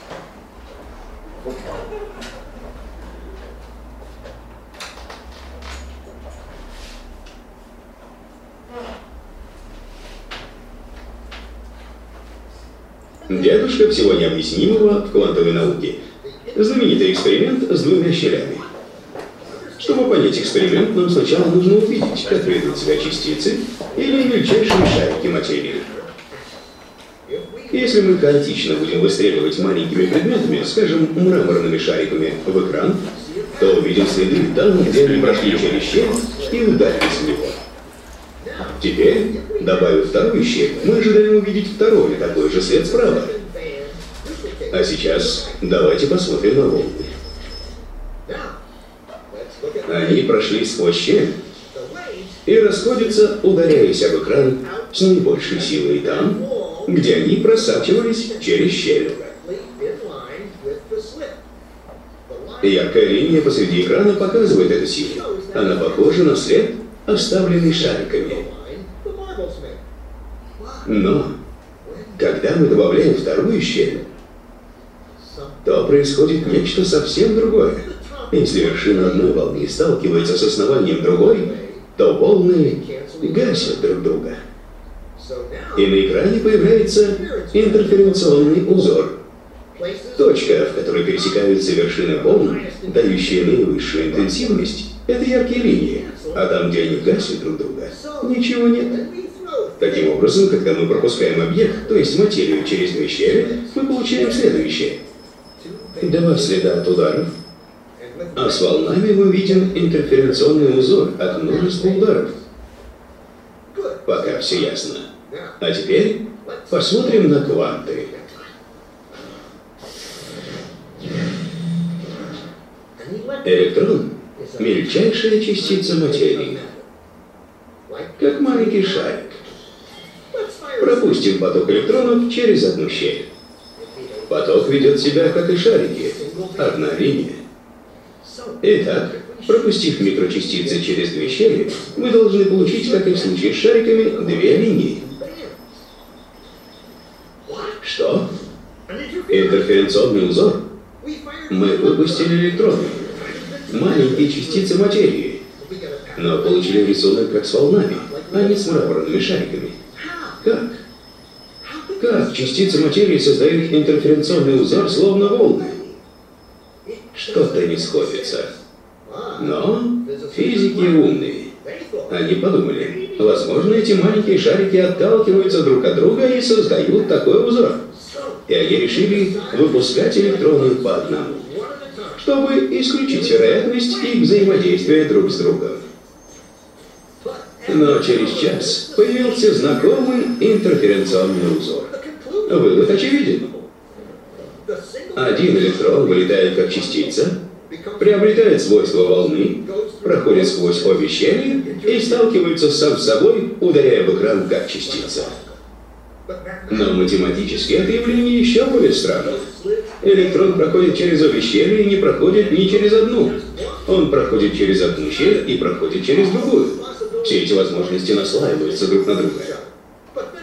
Дедушка всего необъяснимого в квантовой науке. Знаменитый эксперимент с двумя щелями. Чтобы понять эксперимент, нам сначала нужно увидеть, как ведут себя частицы или мельчайшие шарики материи. Если мы хаотично будем выстреливать маленькими предметами, скажем, мраморными шариками в экран, то увидим следы там, где они прошли через щель и ударились в него. Теперь, добавив вторую щель, мы ожидаем увидеть второй такой же след справа. А сейчас давайте посмотрим на волны. Они прошли сквозь щель и расходятся, ударяясь об экран с наибольшей силой там, где они просачивались через щель. Яркая линия посреди экрана показывает эту силу. Она похожа на след, оставленный шариками. Но, когда мы добавляем вторую щель, то происходит нечто совсем другое. Если вершина одной волны сталкивается с основанием другой, то волны гасят друг друга. И на экране появляется интерференционный узор. Точка, в которой пересекаются вершины волн, дающие наивысшую интенсивность, это яркие линии, а там, где они гасят друг друга, ничего нет. Таким образом, когда мы пропускаем объект, то есть материю через две щели, мы получаем следующее. Два следа от ударов, а с волнами мы видим интерференционный узор от множества ударов. Пока все ясно. А теперь посмотрим на кванты. Электрон – мельчайшая частица материи, как маленький шарик. Пропустим поток электронов через одну щель. Поток ведет себя, как и шарики, одна линия. Итак, пропустив микрочастицы через две щели, мы должны получить, как и в случае с шариками, две линии. Что? Интерференционный узор? Мы выпустили электроны, маленькие частицы материи, но получили рисунок как с волнами, а не с мраморными шариками. Как? Частицы материи создают интерференционный узор, словно волны? Что-то не сходится. Но физики умные. Они подумали, возможно, эти маленькие шарики отталкиваются друг от друга и создают такой узор. И они решили выпускать электроны по одному, чтобы исключить вероятность их взаимодействия друг с другом. Но через час появился знакомый интерференционный узор. Вывод очевиден. Один электрон вылетает как частица, приобретает свойства волны, проходит сквозь обе щели и сталкивается сам с собой, ударяя в экран как частица. Но математически это явление еще более странно. Электрон проходит через обе щели и не проходит ни через одну. Он проходит через одну щель и проходит через другую. Все эти возможности наслаиваются друг на друга.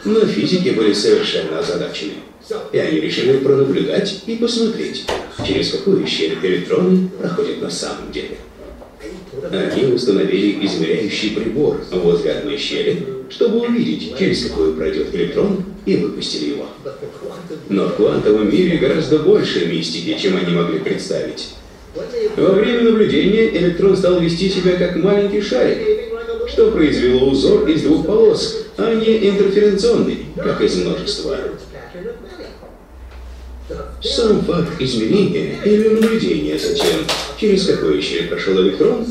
Но физики были совершенно озадачены. И они решили пронаблюдать и посмотреть, через какую щель электроны проходят на самом деле. Они установили измеряющий прибор возле одной щели, чтобы увидеть, через какую пройдет электрон, и выпустили его. Но в квантовом мире гораздо больше мистики, чем они могли представить. Во время наблюдения электрон стал вести себя как маленький шарик, что произвело узор из двух полос, а не интерференционный, как из множества. Сам факт измерения или наблюдения затем через какой щель прошел электрон,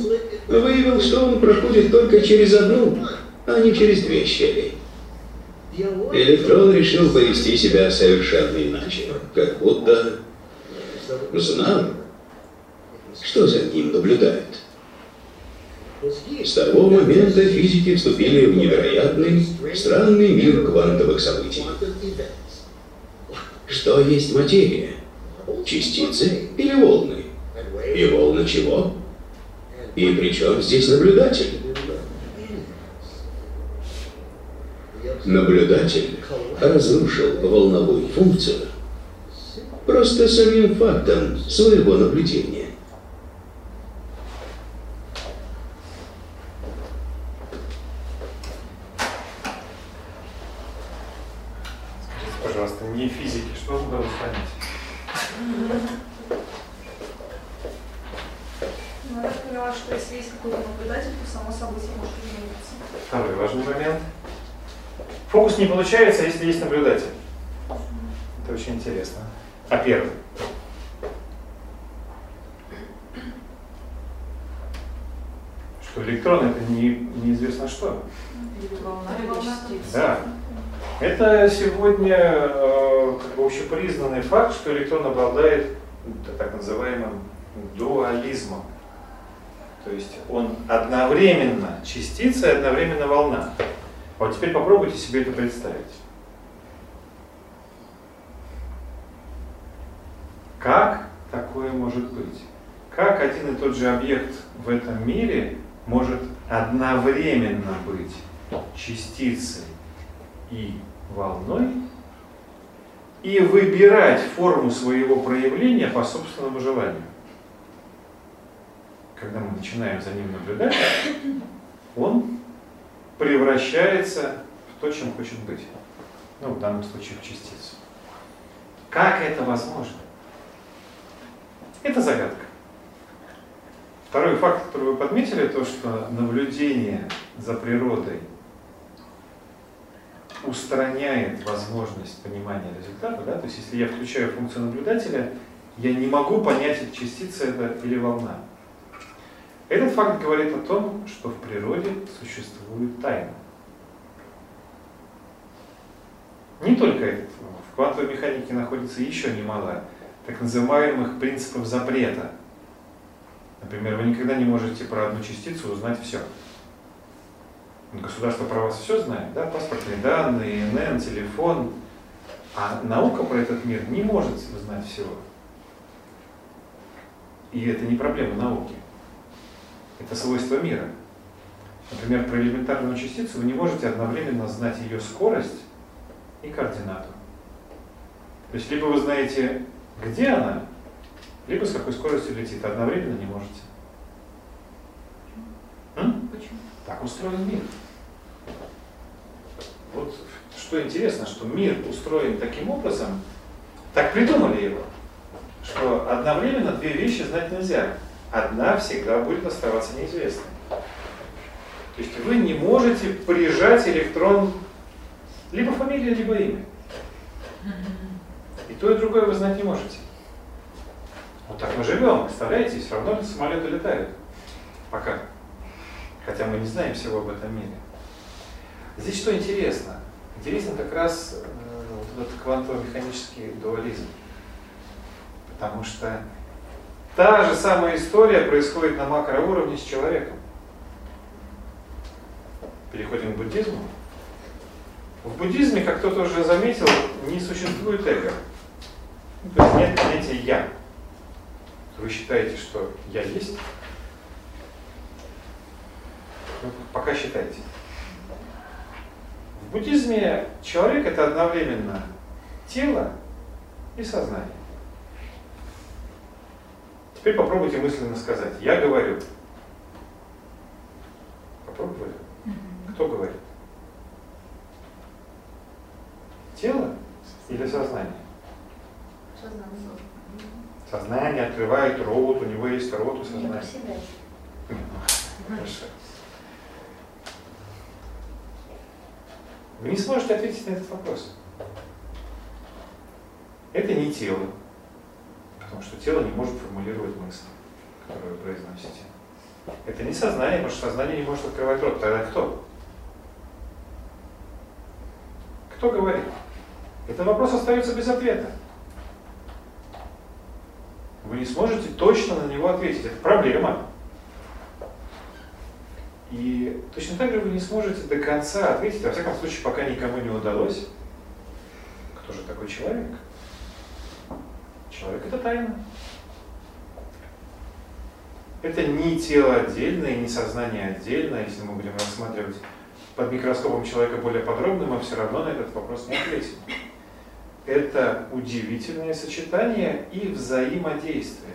выявил, что он проходит только через одну, а не через две щели. Электрон решил повести себя совершенно иначе, как будто знал, что за ним наблюдает. С того момента физики вступили в невероятный, странный мир квантовых событий. Что есть материя? Частицы или волны? И волны чего? И при чем здесь наблюдатель? Наблюдатель разрушил волновую функцию просто самим фактом своего наблюдения. Скажите, пожалуйста, не физики, что вам удалось понять? Ну, я поняла, что если есть какой-то наблюдатель, то само событие может измениться. Второй важный момент. Фокус не получается, если есть наблюдатель. Это очень интересно. А первый? Что электрон это не, неизвестно что. Да. Это сегодня э, как бы общепризнанный факт, что электрон обладает так называемым дуализмом. То есть он одновременно частица и одновременно волна. А вот теперь попробуйте себе это представить. Как такое может быть? Как один и тот же объект в этом мире может одновременно быть частицей и волной и выбирать форму своего проявления по собственному желанию? Когда мы начинаем за ним наблюдать, он превращается в то, чем хочет быть. Ну, в данном случае в частицу. Как это возможно? Это загадка. Второй факт, который вы подметили, то, что наблюдение за природой устраняет возможность понимания результата. Да? То есть, если я включаю функцию наблюдателя, я не могу понять, частица это или волна. Этот факт говорит о том, что в природе существует тайна. Не только этот. В квантовой механике находится еще немало так называемых принципов запрета. Например, вы никогда не можете про одну частицу узнать все. Государство про вас все знает, да, паспортные данные, ИНН, телефон. А наука про этот мир не может знать всего. И это не проблема науки. Это свойство мира. Например, про элементарную частицу вы не можете одновременно знать ее скорость и координату. То есть либо вы знаете, где она, либо с какой скоростью летит. Одновременно не можете. М? Почему? Так устроен мир. Вот что интересно, что мир устроен таким образом, так придумали его, что одновременно две вещи знать нельзя. Одна всегда будет оставаться неизвестной. То есть вы не можете прижать электрон либо фамилия, либо имя. И то, и другое вы знать не можете. Вот так мы живем, представляете, и все равно самолеты летают. Пока. Хотя мы не знаем всего об этом мире. Здесь что интересно? Интересно как раз э, вот этот квантово-механический дуализм. Потому что та же самая история происходит на макроуровне с человеком. Переходим к буддизму. В буддизме, как кто-то уже заметил, не существует эго. То есть нет понятия «я». Вы считаете, что «я» есть? Ну, пока считаете. В буддизме человек это одновременно тело и сознание. Теперь попробуйте мысленно сказать «я говорю». Попробовали? Кто говорит? Тело или сознание? Сознание открывает рот, у него есть рот у сознания. себя. Хорошо. Вы не сможете ответить на этот вопрос. Это не тело, потому что тело не может формулировать мысли. которое вы произносите. Это не сознание, потому что сознание не может открывать рот. Тогда кто? Кто говорит? Этот вопрос остается без ответа. Вы не сможете точно на него ответить. Это проблема. И точно так же вы не сможете до конца ответить, во всяком случае, пока никому не удалось, кто же такой человек. Человек это тайна. Это не тело отдельное, не сознание отдельно, если мы будем рассматривать под микроскопом человека более подробно, мы все равно на этот вопрос не ответим. Это удивительное сочетание и взаимодействие.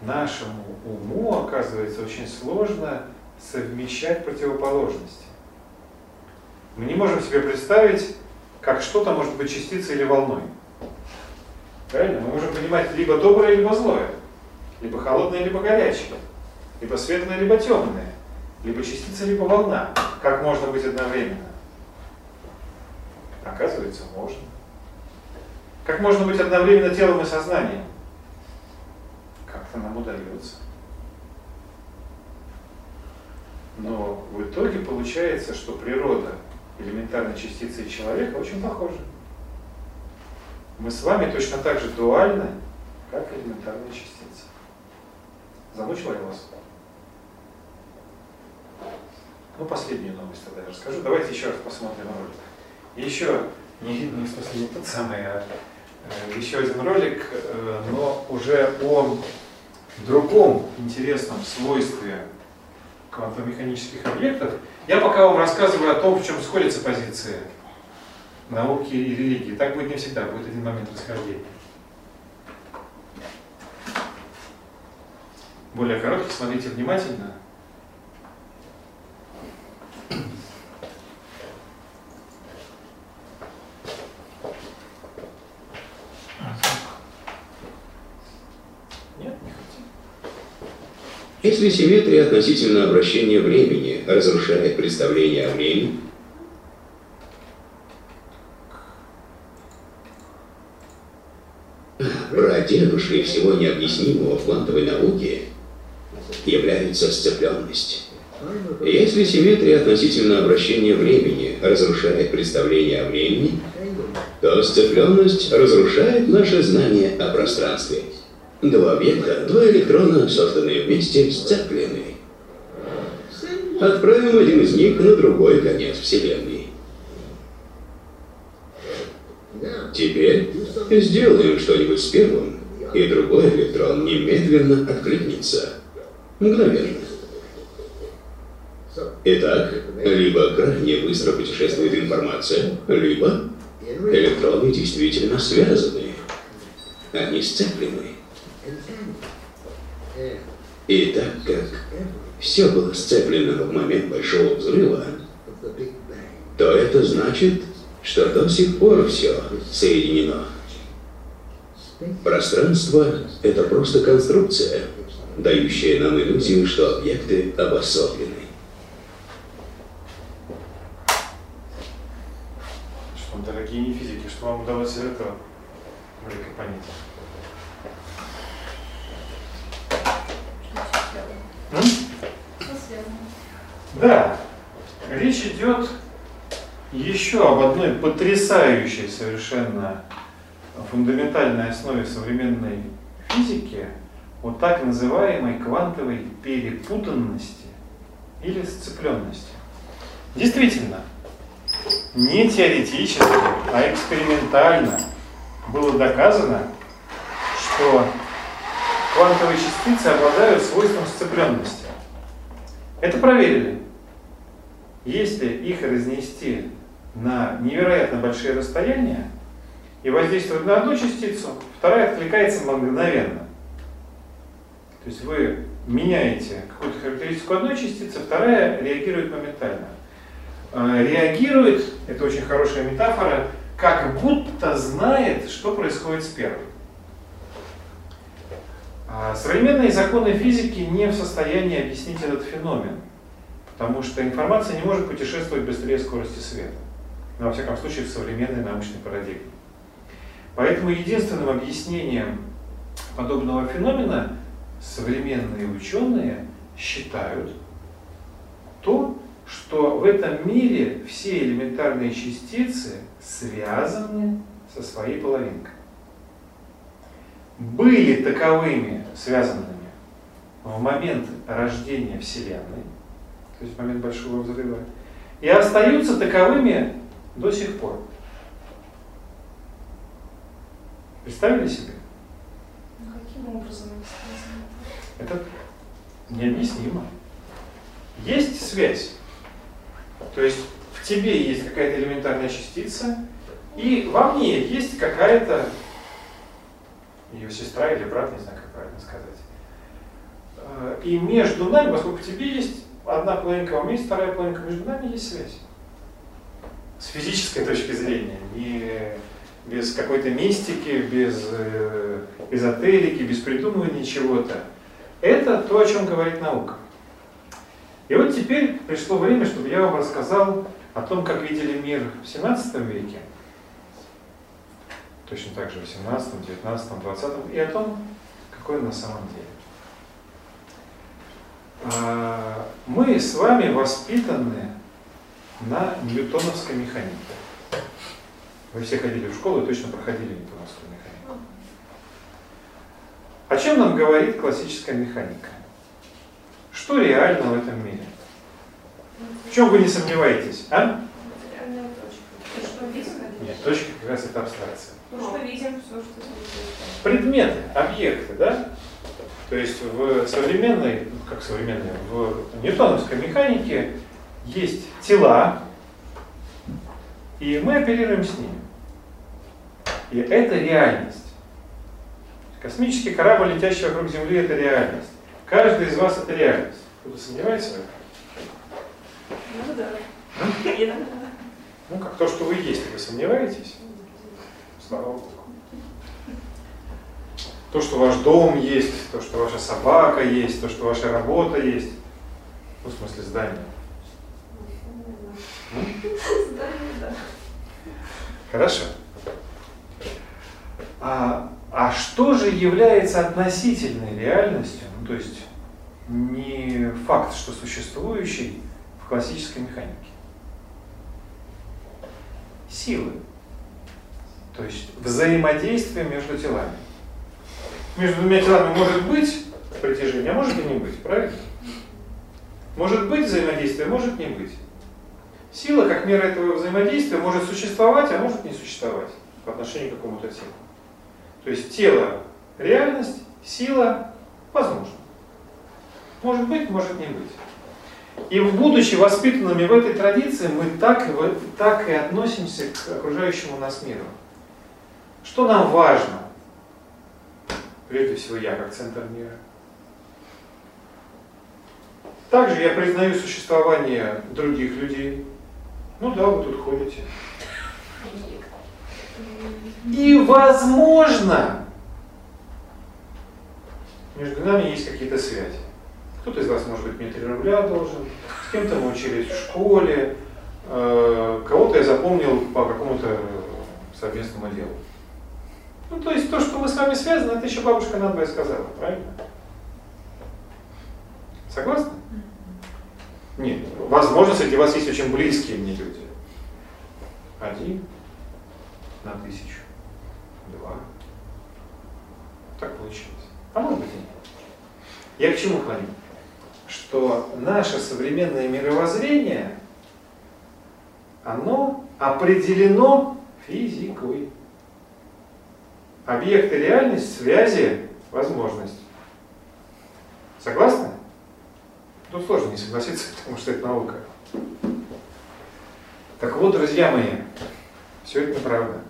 Нашему уму, оказывается, очень сложно совмещать противоположности. Мы не можем себе представить, как что-то может быть частицей или волной. Правильно? Мы можем понимать либо доброе, либо злое, либо холодное, либо горячее либо светлое, либо темное, либо частица, либо волна. Как можно быть одновременно? Оказывается, можно. Как можно быть одновременно телом и сознанием? Как-то нам удается. Но в итоге получается, что природа элементарной частицы человека очень похожа. Мы с вами точно так же дуальны, как элементарная частица. Замучила я вас? Ну, последнюю новость тогда я расскажу. Давайте еще раз посмотрим ролик. Еще, не, не в смысле не тот самый, а э, еще один ролик, э, но уже о другом интересном свойстве квантомеханических объектов. Я пока вам рассказываю о том, в чем сходятся позиции науки и религии. Так будет не всегда, будет один момент расхождения. Более короткий, смотрите внимательно. Если симметрия относительно обращения времени разрушает представление о времени, Проденушей всего необъяснимого в квантовой науке является сцепленность. Если симметрия относительно обращения времени разрушает представление о времени, то сцепленность разрушает наше знание о пространстве. Два объекта, два электрона, созданные вместе, сцеплены. Отправим один из них на другой конец Вселенной. Теперь сделаем что-нибудь с первым, и другой электрон немедленно откликнется. Мгновенно. Итак, либо крайне быстро путешествует информация, либо электроны действительно связаны. Они сцеплены. И так как все было сцеплено в момент Большого Взрыва, то это значит, что до сих пор все соединено. Пространство – это просто конструкция, дающая нам иллюзию, что объекты обособлены. Дорогие не физики, что вам удалось этого понять? Да, речь идет еще об одной потрясающей совершенно фундаментальной основе современной физики, о так называемой квантовой перепутанности или сцепленности. Действительно, не теоретически, а экспериментально было доказано, что квантовые частицы обладают свойством сцепленности. Это проверили. Если их разнести на невероятно большие расстояния и воздействовать на одну частицу, вторая откликается мгновенно. То есть вы меняете какую-то характеристику одной частицы, вторая реагирует моментально. А, реагирует, это очень хорошая метафора, как будто знает, что происходит с первой. А современные законы физики не в состоянии объяснить этот феномен, потому что информация не может путешествовать быстрее скорости света. Но, во всяком случае, в современной научной парадигме. Поэтому единственным объяснением подобного феномена современные ученые считают то, что в этом мире все элементарные частицы связаны со своей половинкой. Были таковыми связанными в момент рождения Вселенной, то есть в момент Большого Взрыва, и остаются таковыми до сих пор. Представили себе? Ну, каким образом? Это необъяснимо. Есть связь. То есть в тебе есть какая-то элементарная частица, и во мне есть какая-то ее сестра или брат, не знаю, как правильно сказать. Э, И между нами, поскольку в тебе есть одна половинка, у меня есть вторая половинка, между нами есть связь. С физической точки зрения, не без какой-то мистики, без э, эзотерики, без придумывания чего-то. Это то, о чем говорит наука. И вот теперь пришло время, чтобы я вам рассказал о том, как видели мир в 17 веке, точно так же в 18, 19, 20 и о том, какой он на самом деле. А, Мы с вами воспитаны на ньютоновской механике. Вы все ходили в школу и точно проходили ньютоновскую механику. О чем нам говорит классическая механика? Что реально в этом мире? В чем вы не сомневаетесь, а? Материальная точка. То, что видим, Нет, точка как раз это абстракция. то, что видим, все, что. Предметы, объекты, да? То есть в современной, ну, как современной, в ньютоновской механике есть тела, и мы оперируем с ними. И это реальность. Космический корабль, летящий вокруг Земли, это реальность. Каждый из вас это реальность. Кто-то сомневается? Ну да. Ну, как то, что вы есть, вы сомневаетесь? Слава Богу. То, что ваш дом есть, то, что ваша собака есть, то, что ваша работа есть. Ну, в смысле, здание. Здание, да. Хорошо. А, а что же является относительной реальностью, ну, то есть не факт, что существующий в классической механике? Силы. То есть взаимодействие между телами. Между двумя телами может быть притяжение, а может и не быть, правильно? Может быть взаимодействие, может не быть. Сила, как мера этого взаимодействия, может существовать, а может не существовать по отношению к какому-то телу. То есть тело – реальность, сила – возможно. Может быть, может не быть. И будучи воспитанными в этой традиции, мы так, так и относимся к окружающему нас миру. Что нам важно? Прежде всего я, как центр мира. Также я признаю существование других людей. Ну да, вы тут ходите. И возможно, между нами есть какие-то связи. Кто-то из вас, может быть, мне 3 рубля должен, с кем-то мы учились в школе, э, кого-то я запомнил по какому-то совместному делу. Ну, то есть то, что мы с вами связаны, это еще бабушка надвое сказала, правильно? Согласны? Нет. Возможно, среди вас есть очень близкие мне люди. Один на тысячу. Два. Так получилось. А может быть и нет. Я к чему клоню? Что наше современное мировоззрение, оно определено физикой. Объекты реальность, связи, возможность. Согласны? Тут сложно не согласиться, потому что это наука. Так вот, друзья мои, все это неправда.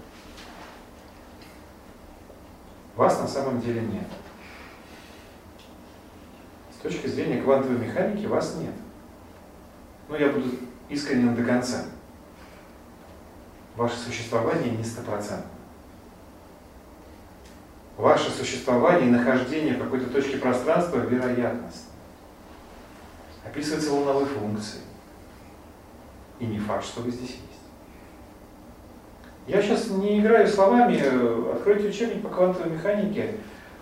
Вас на самом деле нет. С точки зрения квантовой механики вас нет. Ну, я буду искренен до конца. Ваше существование не стопроцентно. Ваше существование и нахождение в какой-то точке пространства вероятность. Описывается волновой функцией. И не факт, что вы здесь есть. Я сейчас не играю словами, откройте учебник по квантовой механике.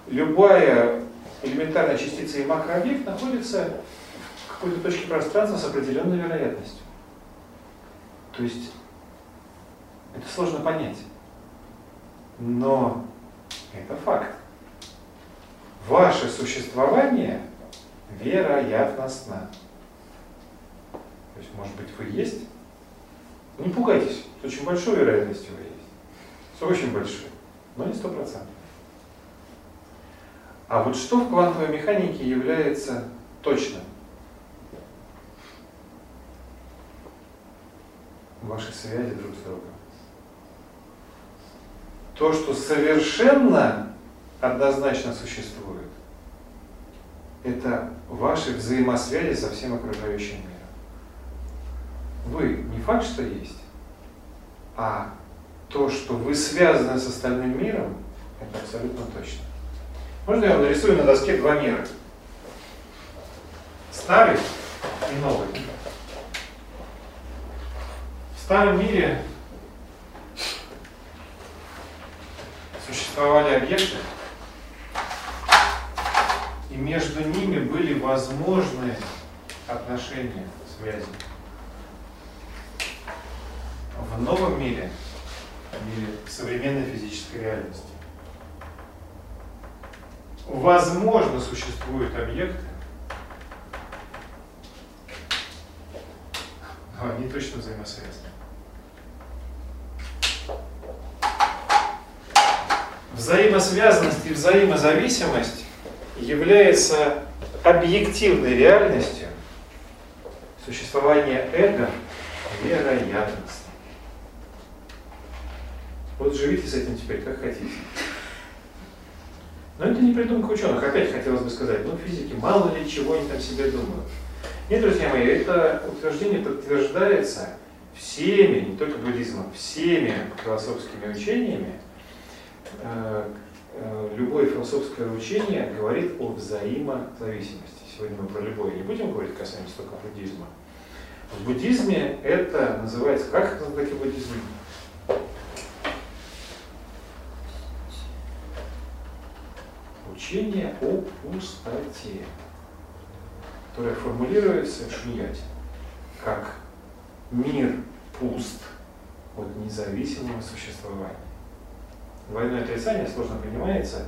любая элементарная частица и макрообъект находится в какой-то точке пространства с определенной вероятностью. То есть это сложно понять. Но это факт. Ваше существование вероятностно. То есть, может быть, вы есть? Не пугайтесь, с очень большой вероятностью вы есть. С очень большой, но не сто процентов. А вот что в квантовой механике является точным? Ваши связи друг с другом. То, что совершенно однозначно существует, это ваши взаимосвязи со всем окружающим миром. Вы не факт, что есть, а то, что вы связаны с остальным миром, это абсолютно точно. Можно я вам нарисую на доске два мира? Старый и новый. В старом мире существовали объекты, и между ними были возможны отношения, связи. В новом мире, в мире современной физической реальности, возможно, существуют объекты, но они точно взаимосвязаны. Взаимосвязанность и взаимозависимость является объективной реальностью существования эго вероятности. Вот живите с этим теперь как хотите. Но это не придумка ученых. Опять хотелось бы сказать, ну физики мало ли чего они там себе думают. Нет, друзья мои, это утверждение подтверждается всеми, не только буддизмом, всеми философскими учениями. Э, э, любое философское учение говорит о взаимозависимости. Сегодня мы про любое не будем говорить, касаемся только буддизма. В буддизме это называется, как это таки буддизме? учение о пустоте, которое формулируется Шуньяти как мир пуст от независимого существования. Двойное отрицание сложно принимается.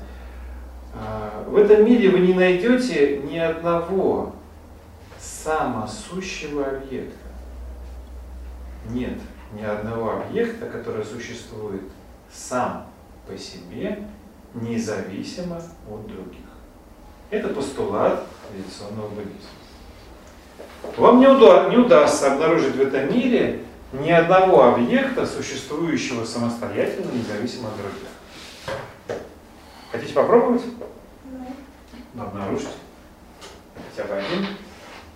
А, в этом мире вы не найдете ни одного самосущего объекта. Нет ни одного объекта, который существует сам по себе независимо от других. Это постулат традиционного буддизма. Вам не, уда не удастся обнаружить в этом мире ни одного объекта, существующего самостоятельно, независимо от других. Хотите попробовать? Да. Обнаружить хотя бы один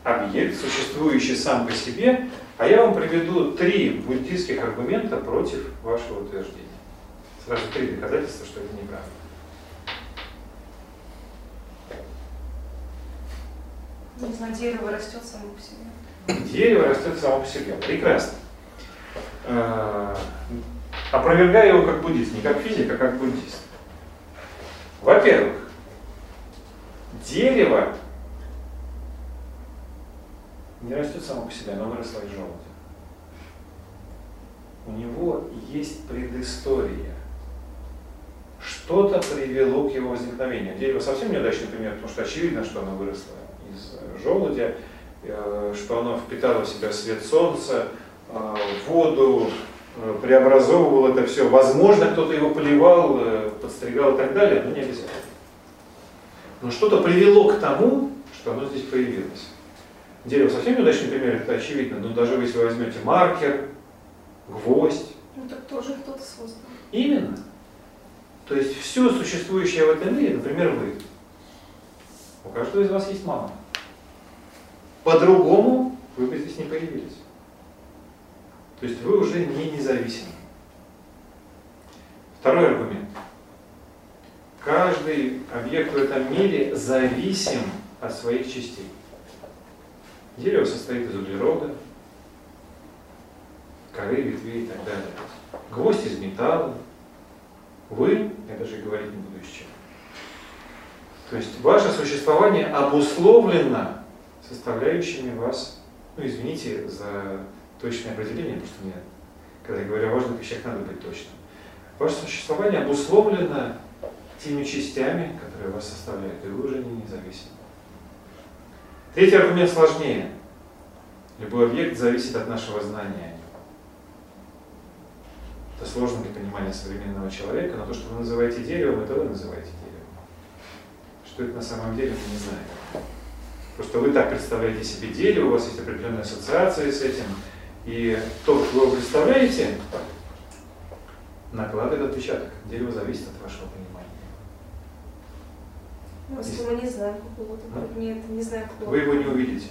объект, существующий сам по себе, а я вам приведу три буддийских аргумента против вашего утверждения. Сразу три доказательства, что это неправда. Не знаю, дерево растет само по себе. Дерево растет само по себе. Прекрасно. Э, опровергаю его как буддист, не как физик, а как буддист. Во-первых, дерево не растет само по себе, оно выросло из желудя. У него есть предыстория. Что-то привело к его возникновению. Дерево совсем неудачный пример, потому что очевидно, что оно выросло из желудя, э, что оно впитало в себя свет солнца, воду, э, преобразовывал это все. Возможно, кто-то его поливал, подстригал и так далее, но не обязательно. Но что-то привело к тому, что оно здесь появилось. Дерево совсем неудачный пример, это очевидно, но даже если вы возьмете маркер, гвоздь. Ну так тоже кто-то создал. Именно. То есть все существующее в этом мире, например, вы. У каждого из вас есть мама. По-другому вы бы здесь не появились. То есть вы уже не независимы. Второй аргумент. Каждый объект в этом мире зависим от своих частей. Дерево состоит из углерода, коры, ветвей и так далее. Гвоздь из металла. Вы, я даже говорить не буду чего. То есть ваше существование обусловлено составляющими вас, ну извините за точное определение, потому что мне, когда я говорю о важных вещах, надо быть точным. Ваше существование обусловлено теми частями, которые вас составляют, и вы уже не независимы. Третий аргумент сложнее. Любой объект зависит от нашего знания Это сложно для понимания современного человека, но то, что вы называете деревом, это вы называете деревом. Что это на самом деле, мы не знаем. Просто вы так представляете себе дерево, у вас есть определенные ассоциации с этим, и то, что вы представляете, накладывает отпечаток. Дерево зависит от вашего понимания. Ну, если мы не знаем какого-то предмета, не знаем какого Вы его не увидите.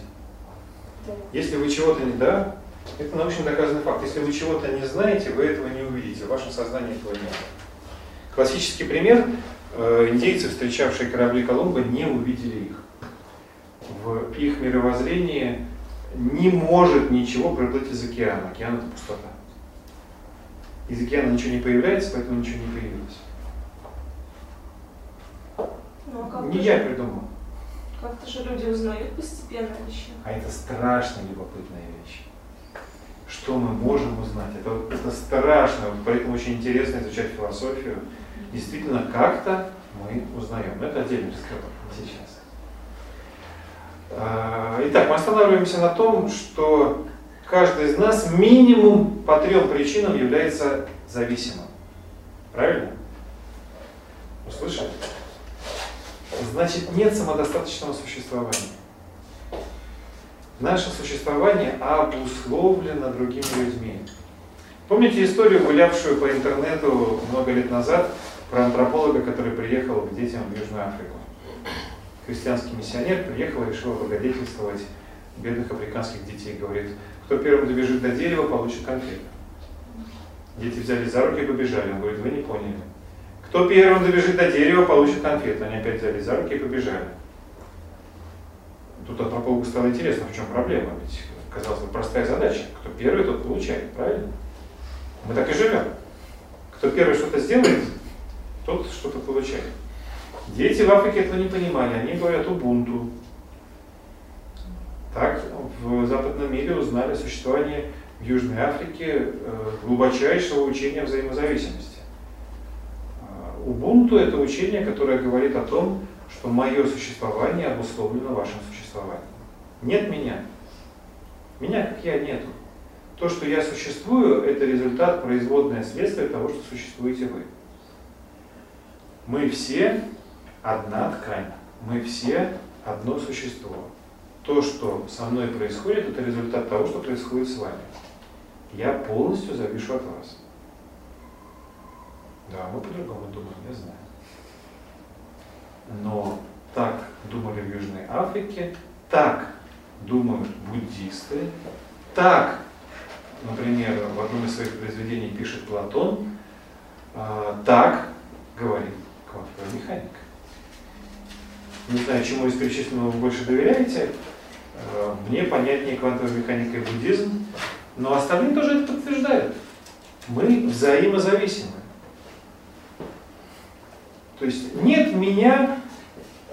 Да. Если вы чего-то не да, это научно доказанный факт. Если вы чего-то не знаете, вы этого не увидите. В вашем сознании этого нет. Классический пример. Э, индейцы, встречавшие корабли Колумба, не увидели их. В их мировоззрении не может ничего приплыть из океана. Океан это пустота. Из океана ничего не появляется, поэтому ничего не появилось. Ну, а Не же- я придумал. Как-то же люди узнают постепенно еще. А это страшно любопытная вещь. Что мы можем узнать? Это, это страшно, поэтому очень интересно изучать философию. Действительно, как-то мы узнаем. Это отдельный разговор, сейчас. А, Итак, мы останавливаемся на том, что каждый из нас минимум по трем причинам является зависимым. Правильно? Услышали? Значит, нет самодостаточного существования. Наше существование обусловлено другими людьми. Помните историю, гулявшую по интернету много лет назад, про антрополога, который приехал к детям в Южную Африку? Христианский миссионер приехал и решил облагодетельствовать бедных африканских детей. Говорит, кто первым добежит до дерева, получит конфету. Дети взяли за руки и побежали. Он говорит, вы не поняли. Кто первым добежит до дерева, получит конфету. Они опять взяли за руки и побежали. Тут антропологу стало интересно, в чем проблема. Ведь, казалось бы, простая задача. Кто первый, тот получает, правильно? Мы так и живем. Кто первый что-то сделает, тот что-то получает. Дети в Африке этого не понимали, они говорят убунту. Так в западном мире узнали о существовании в Южной Африке э, глубочайшего учения взаимозависимости. А, Убунту это учение, которое говорит о том, что мое существование обусловлено вашим существованием. Нет меня. Меня как я нету. То, что я существую, это результат, производное следствие того, что существуете вы. Мы все одна ткань. Мы все одно существо. То, что со мной происходит, это результат того, что происходит с вами. Я полностью завишу от вас. Да, мы по-другому думаем, я знаю. Но так думали в Южной Африке, так думают буддисты, так, например, в одном из своих произведений пишет Платон, а, так говорит квантовая механика. Не знаю, чему из перечисленного вы больше доверяете. Э, Мне понятнее квантовая механика и буддизм, но остальные тоже это подтверждают. Мы взаимозависимы. То есть нет меня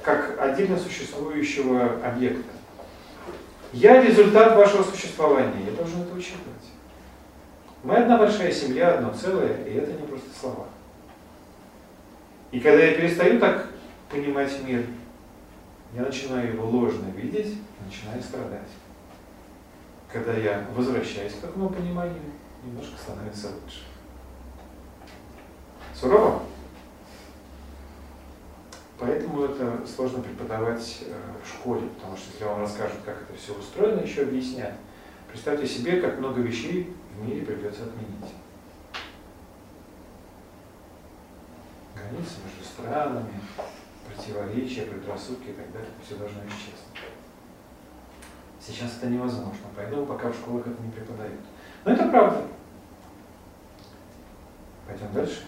как отдельно существующего объекта. Я результат вашего существования, я должен это учитывать. Мы одна большая семья, одно целое, и это не просто слова. И когда я перестаю так понимать мир, я начинаю его ложно видеть, начинаю страдать. Когда я возвращаюсь к такому пониманию, немножко становится лучше. Сурово? Поэтому это сложно преподавать э, в школе, потому что если вам расскажут, как это все устроено, еще объяснят. Представьте себе, как много вещей в мире придется отменить. Границы между странами, противоречия, предрассудки и так далее, все должно исчезнуть. Сейчас это невозможно, поэтому пока в школах это не преподают. Но это правда. Пойдем дальше.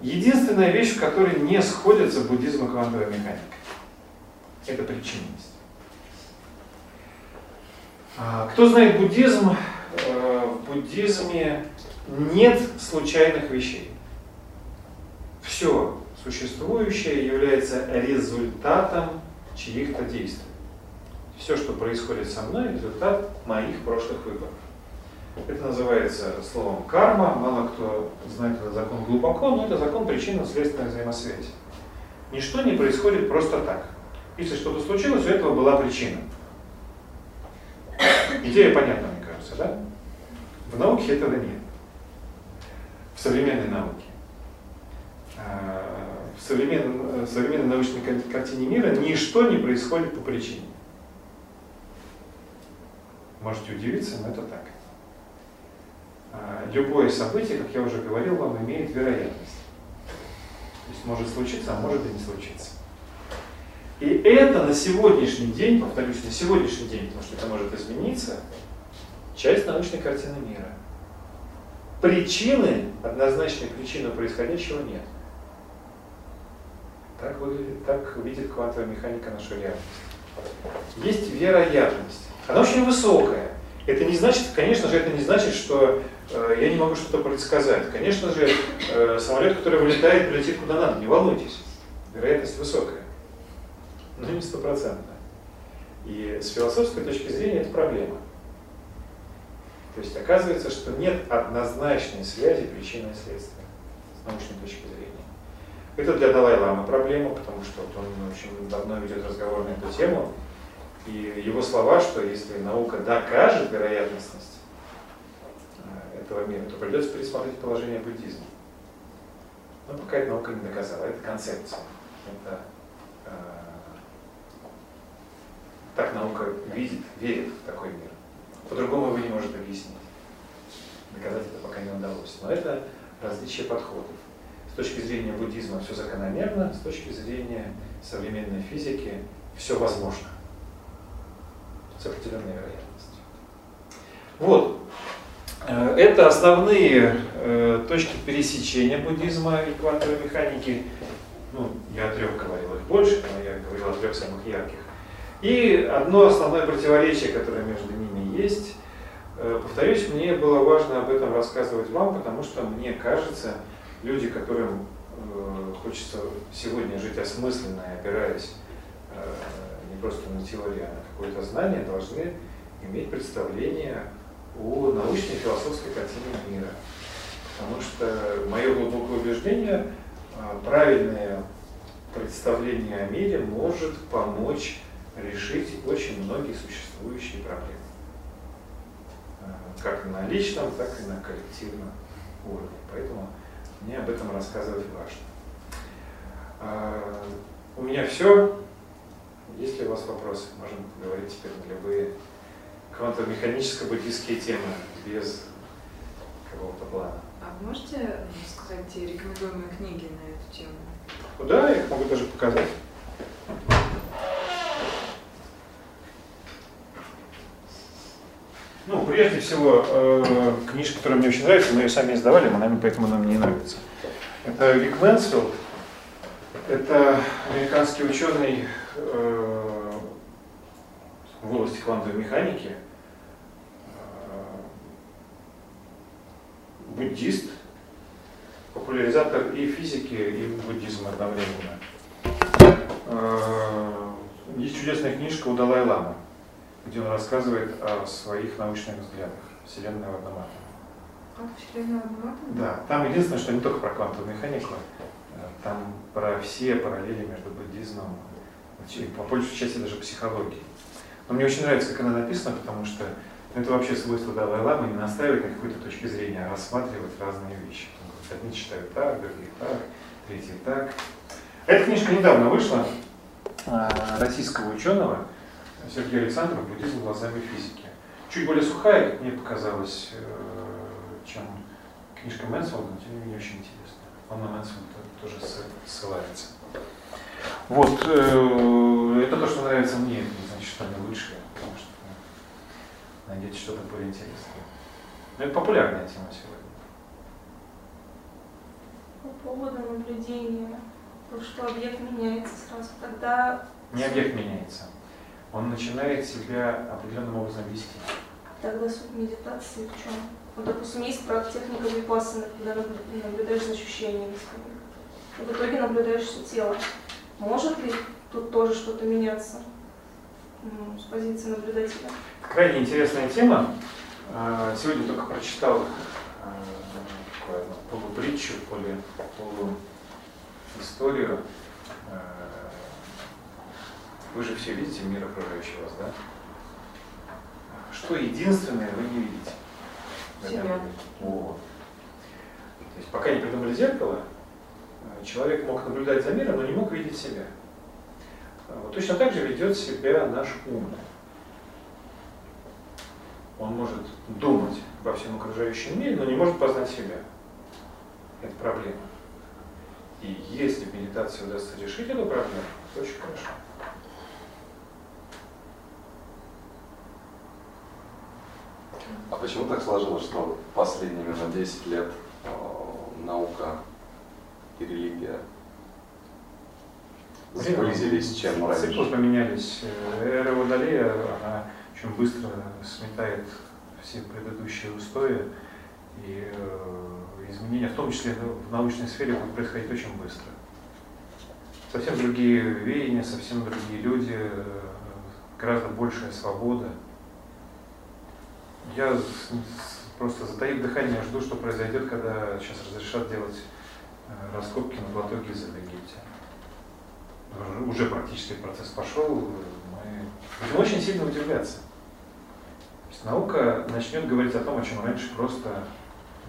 Единственная вещь, в которой не сходятся буддизм и квантовая механика, это причинность. А, Кто знает буддизм, э, в буддизме нет случайных вещей. Все существующее является результатом чьих-то действий. Все, что происходит со мной, результат моих прошлых выборов. Это называется словом карма. Мало кто знает этот закон глубоко, но это закон причинно-следственной взаимосвязи. Ничто не происходит просто так. Если что-то случилось, у этого была причина. Идея понятна, мне кажется, да? В науке этого нет. В современной науке. А, в современной, современной научной картине мира ничто не происходит по причине. Можете удивиться, но это так. А, любое событие, как я уже говорил вам, имеет вероятность. То есть может случиться, а может и не случиться. И это на сегодняшний день, повторюсь, на сегодняшний день, потому что это может измениться, часть научной картины мира. Причины, однозначной причины происходящего нет. Так, выглядит, так видит квантовая механика нашу реальность. Есть вероятность. Она очень высокая. Это не значит, конечно же, это не значит, что э, я не могу что-то предсказать. Конечно же, э, самолет, который вылетает, прилетит куда надо, не волнуйтесь. Вероятность высокая. Но не стопроцентная. И с философской точки зрения это проблема. То есть оказывается, что нет однозначной связи причины и следствия с научной точки зрения. Это для Далай-Ламы проблема, потому что вот он очень давно ведет разговор на эту тему. И его слова, что если наука докажет вероятностность э, этого мира, то придется пересмотреть положение буддизма. Но пока эта наука не доказала, это концепция. Это, э, так наука видит, верит в такой мир. По-другому его не может объяснить. Доказать это пока не удалось. Но это различие подходов. С точки зрения буддизма все закономерно, с точки зрения современной физики все возможно с определенной вероятностью. Вот. Э, это основные э, точки пересечения буддизма и квантовой механики. Ну, я о трех говорил, их больше, но я говорил о трех самых ярких. И одно основное противоречие, которое между ними есть, э, повторюсь, мне было важно об этом рассказывать вам, потому что мне кажется, люди, которым хочется сегодня жить осмысленно и опираясь не просто на теорию, а на какое-то знание, должны иметь представление о научной философской картине мира. Потому что мое глубокое убеждение, а, правильное представление о мире может помочь решить очень многие существующие проблемы. Как на личном, так и на коллективном уровне. Поэтому мне об этом рассказывать важно. А, у меня все. Есть ли у вас вопросы? Можем говорить теперь на любые квантово-механическо-буддийские темы без какого-то плана. А вы можете сказать рекомендуемые книги на эту тему? Ну да, я их могу даже показать. Ну, прежде всего, э, книжка, которая мне очень нравится, мы ее сами издавали, она нами, поэтому нам не нравится. Это Вик Мэнсфилд, это американский ученый э, в области квантовой механики, э, буддист, популяризатор и физики, и буддизма одновременно. Э, есть чудесная книжка у Далай-Ламы, где он рассказывает о своих научных взглядах. Вселенная в одном атоме. Как Вселенная в одном атоме? Да, там единственное, что не только про квантовую механику, там про все параллели между буддизмом по большей части даже психологией. Но мне очень нравится, как она написана, потому что это вообще свойство Далай-Ламы не настаивать на какой-то точке зрения, а рассматривать разные вещи. Одни читают так, другие так, третьи так. Эта книжка недавно вышла а, российского ученого Сергея Александрова «Буддизм глазами физики». Чуть более сухая, как мне показалось, э, чем книжка Мэнсфилда, но тем не менее очень интересная. Он на Мэнсфилда тоже ссылается. Вот, э, это то, что нравится мне, это не значит, что они лучшие, потому что ну, найдете что-то более интересное. Но это популярная тема сегодня. По поводу наблюдения, то, что объект меняется сразу, тогда... Не объект меняется. Он начинает себя определенным образом вести. Тогда суть медитации в чем? Вот, допустим, есть техника випассаны, когда наблюдаешь за ощущениями. И в итоге наблюдаешь все тело. Может ли тут тоже что-то меняться м, с позиции наблюдателя? Крайне интересная тема. А, Сегодня только прочитал а, такую полупритчу, полу, полу историю. Вы же все видите мир окружающий вас, да? Что единственное вы не видите? Себя. Вот. То есть пока не придумали зеркало, э, человек мог наблюдать за миром, но не мог видеть себя. А Вот точно так же ведет себя наш ум. Он может думать во всем окружающем мире, но не может познать себя. Это проблема. И если в медитации удастся решить эту проблему, то очень хорошо. А почему так сложилось, что последние именно 10 лет э, наука и религия сблизились, чем Циклы раньше? поменялись. Э, Эра Водолея, она очень быстро сметает все предыдущие устои, и э, изменения, в том числе в научной сфере, будут происходить очень быстро. Совсем другие веяния, совсем другие люди, э, гораздо большая свобода. Я просто затаив дыхание жду, что произойдет, когда сейчас разрешат делать э, раскопки на плато Гиза в Египте. Уже- Уже практически процесс пошел, мы будем очень сильно удивляться. То есть наука начнет говорить о том, о чем раньше просто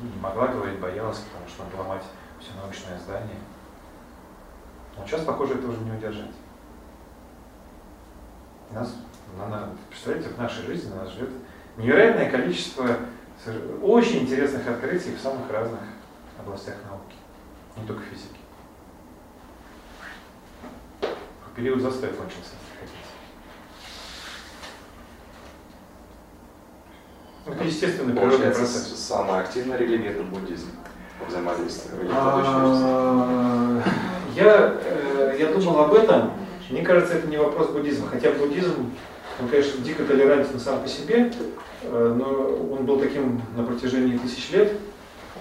ну, не могла говорить, боялась, потому что надо ломать все научное здание. Но сейчас, похоже, это уже не удержать. Нас, на- на- представляете, в нашей жизни нас ждет невероятное количество очень интересных открытий в самых разных областях науки, не только физики. Период застоя кончился, если хотите. Это естественный природный процесс. с- самая активная религия это буддизм точно А, Я, э, я думал об этом. Мне кажется, это не вопрос буддизма. Хотя буддизм, он, конечно, дико толерантен сам по себе, но он был таким на протяжении тысяч лет.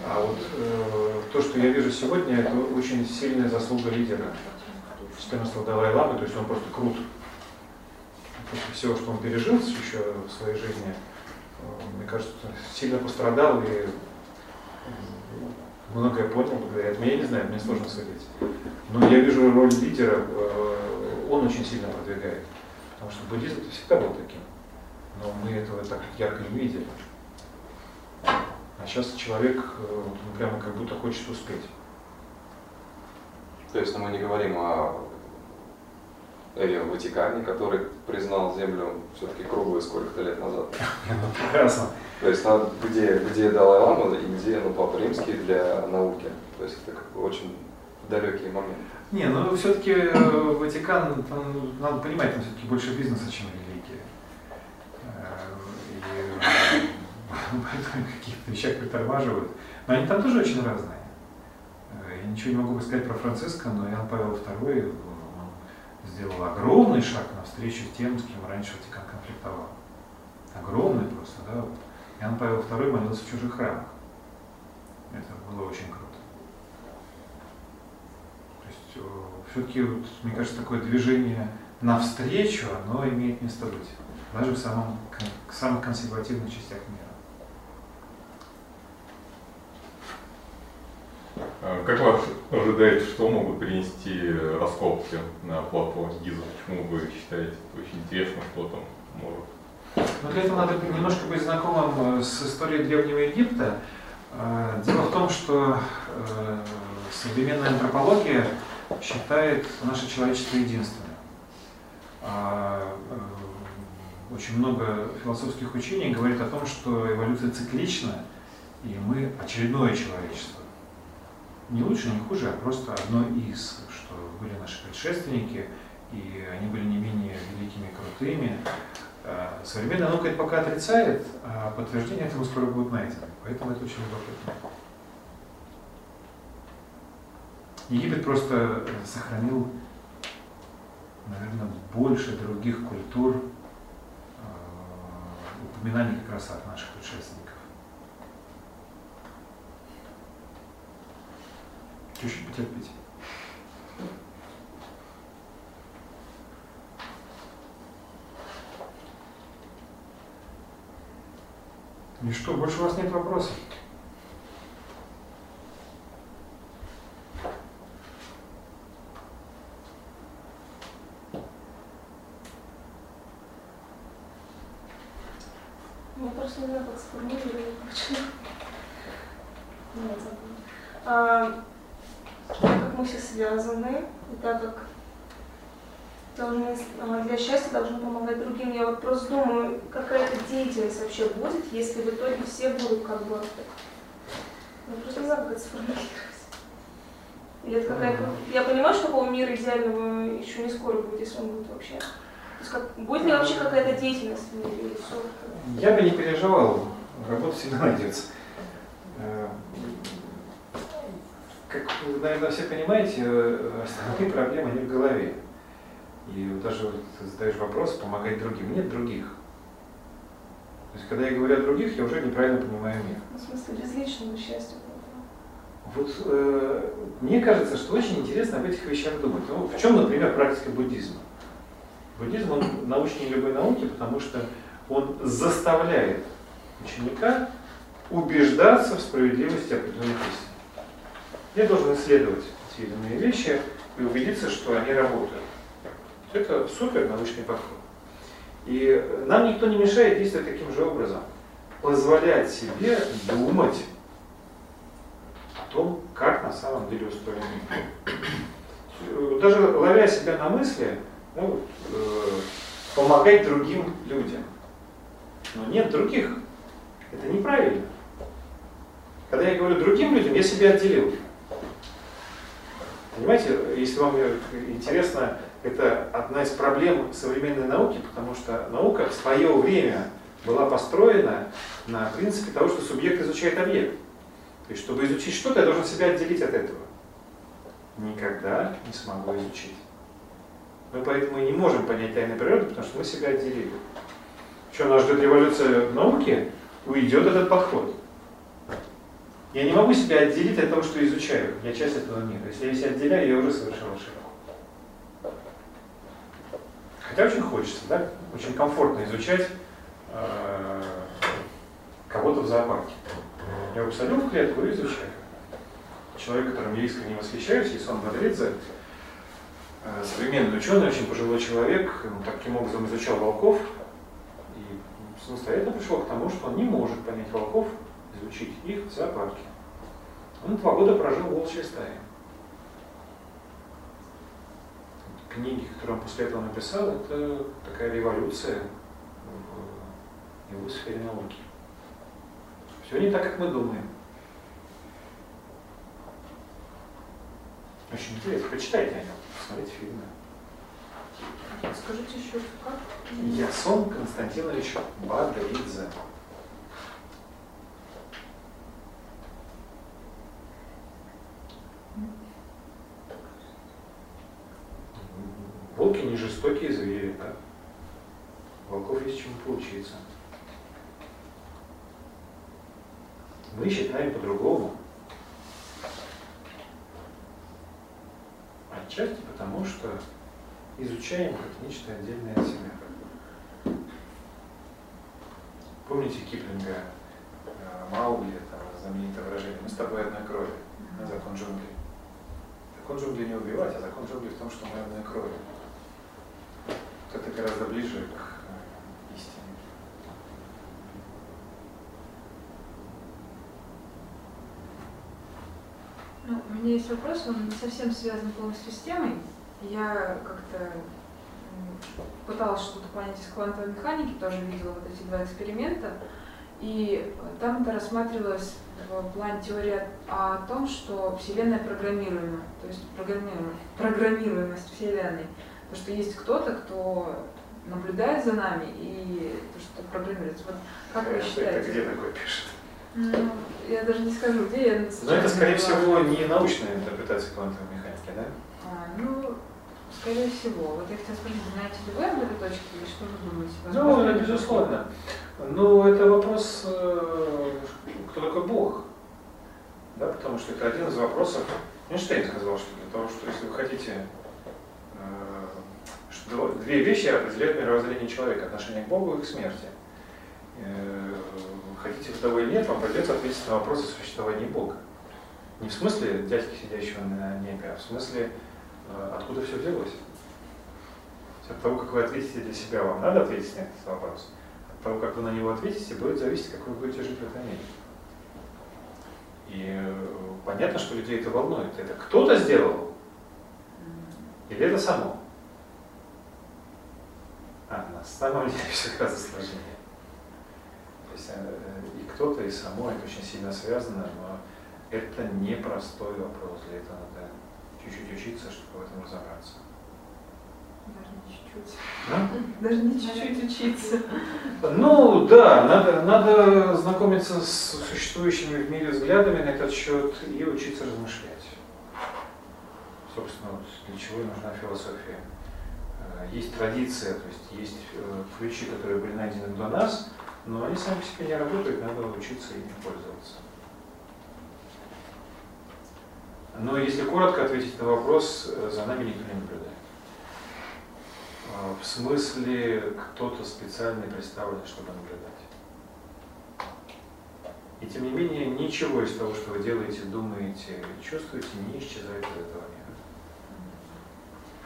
А вот э, то, что я вижу сегодня, это очень сильная заслуга лидера 14-го Далай-Ламы, то есть он просто крут. После всего, что он пережил еще в своей жизни, э, мне кажется, сильно пострадал и э, многое понял благодаря этому. Я не знаю, мне сложно судить. Но я вижу роль лидера, э, он очень сильно продвигает. Потому что буддизм всегда был таким. Но мы этого так ярко не видели. А сейчас человек э, он прямо как будто хочет успеть. То есть ну, мы не говорим о эре Ватикане, который признал Землю все-таки круглой сколько-то лет назад. Прекрасно. То есть ну, где, где Далай-Лама и где ну, Папа Римский для науки. То есть это очень далекие моменты. Не, ну все-таки Ватикан, там, надо понимать, там все-таки больше бизнеса, чем религия. Э, каких-то вещах притормаживают. Но они там тоже очень разные. Э, Я ничего не могу сказать про Франциска, но Иоанн Павел II он сделал огромный шаг навстречу тем, с кем раньше Ватикан конфликтовал. Огромный просто, да. Вот. Иоанн Павел II молился в чужих храмах. Это было очень круто. То есть все-таки, вот, мне кажется, такое движение навстречу, оно имеет место быть. Даже в самом, в самых консервативных частях мира. А Как вы ожидаете, что могут принести раскопки на плато Гиза? Почему вы считаете это очень интересно, что там может? Но для этого надо немножко быть знакомым э, с историей Древнего Египта. Э, Дело в том, что э, современная антропология считает наше человечество единственным. Очень много философских учений говорит о том, что эволюция циклична, и мы очередное человечество. Не лучше, не хуже, а просто одно из, что были наши предшественники, и они были не менее великими и крутыми. Э, Современная наука это пока отрицает, а подтверждение этому скоро будет найдено. Поэтому это очень любопытно. Египет просто сохранил, наверное, больше других культур упоминание как раз от наших предшественников. Чуть-чуть потерпите. И что, больше у вас нет вопросов? Я просто не знаю, как сформулировать. почему. Нет, забыла. А, так как мы все связаны, и так как должны, а, для счастья должны помогать другим, я вот просто думаю, какая-то деятельность вообще будет, если в итоге все будут как бы... Я просто не знаю, как это сформулировать. Или это какая-то... Я понимаю, что такого мира идеального еще не скоро будет, если он будет вообще. Как, будет ли вообще какая-то деятельность в мире или все? Я бы не переживал, работа всегда найдется. Э, Как вы, наверное, все понимаете, э, основные проблемы не в голове. И вот даже вот задаешь вопрос, помогать другим. Нет других. То есть, когда я говорю о других, я уже неправильно понимаю мир. Ну, в смысле, без личного счастья. Вот э, мне кажется, что очень интересно об этих вещах думать. Ну, в чем, например, практика буддизма? Буддизм, он научнее любой науки, потому что он заставляет ученика убеждаться в справедливости определенных истин. Я должен исследовать эти или вещи и убедиться, что они работают. Это супер научный подход. И нам никто не мешает действовать таким же образом. Позволять себе думать о том, как на самом деле устроен мир. Даже ловя себя на мысли, ну, э, помогать другим людям. Но нет других. Это неправильно. Когда я говорю другим людям, я себя отделил. Понимаете, если вам интересно, это одна из проблем современной науки, потому что наука в свое время была построена на принципе того, что субъект изучает объект. То есть, чтобы изучить что-то, я должен себя отделить от этого. Никогда не смогу изучить. Мы поэтому и не можем понять тайны природы, потому что мы себя отделили. Что нас ждет революция в науке, уйдет этот подход. Я не могу себя отделить от того, что изучаю. Я часть этого мира. Если я себя отделяю, я уже совершил ошибку. Хотя очень хочется, да? Очень комфортно изучать э, кого-то в зоопарке. Я его посадил в клетку и изучаю. Человек, которым я искренне восхищаюсь, Исон Бодридзе, э, современный ученый, очень пожилой человек, таким образом изучал волков и самостоятельно пришел к тому, что он не может понять волков, изучить их в зоопарке. Он два года прожил в волчьей стае. Книги, которые он после этого написал, это такая революция в его сфере науки. Все не так, как мы думаем. Очень интересно. Почитайте о нем, посмотрите фильмы. Скажите еще, как? Ясон Константинович Бадридзе. Волки не жестокие звери, да. Волков есть чему поучиться. Мы считаем по-другому. Отчасти потому, что изучаем как нечто отдельное от себя. Помните Киплинга, э, Маугли, там знаменитое выражение, мы с тобой одной крови, на закон джунглей. Закон джунглей не убивать, а закон джунглей в том, что мы одной крови. Вот это гораздо ближе к э, истине. Ну, у меня есть вопрос, он не совсем связан полностью с темой. Я как-то пыталась что-то понять из квантовой механики, тоже видела вот эти два эксперимента. И там это рассматривалось в плане теории о, том, что Вселенная программируема, то есть программируема, программируемость Вселенной. То, что есть кто-то, кто наблюдает за нами и то, что программируется. Вот как вы Это считаете? где такое пишет? Ну, я даже не скажу, где я Но это, скорее всего, не научная интерпретация квантовой механики, да? А, ну, скорее всего. Вот я хотела спросить, знаете ли вы об этой точке или что вы думаете? Ну, Возможно, это безусловно. Ну, это вопрос, э, кто такой Бог. Да, потому что это один из вопросов. Эйнштейн сказал, что для того, что если вы хотите, э, что две вещи определяют мировоззрение человека, отношение к Богу и к смерти. Хотите вы того или нет, вам придется ответить на вопрос о существовании Бога. Не в смысле дядьки, сидящего на небе, а в смысле, э, откуда все взялось. От того, как вы ответите для себя, вам надо ответить на этот вопрос. От того, как вы на него ответите, будет зависеть, как вы будете жить в этом мире. И э, понятно, что людей это волнует. Это кто-то сделал? Или это само? А, на самом деле все гораздо сложнее. Есть э, и кто-то, и само, это очень сильно связано, но это непростой вопрос. Для этого надо чуть-чуть учиться, чтобы в этом разобраться. Даже не чуть-чуть. Да? Даже не чуть-чуть учиться. Ну да, надо, надо знакомиться с существующими в мире взглядами на этот счет и учиться размышлять. Собственно, для чего и нужна философия. Э, Есть традиция, то есть есть э, ключи, которые были найдены до нас, но они сами по себе не работают, надо учиться ими пользоваться. Но если коротко ответить на вопрос, э, за нами никто не наблюдает. А, В смысле, кто-то специально представлен, чтобы наблюдать. И тем не менее, ничего из того, что вы делаете, думаете чувствуете, не исчезает из этого мира.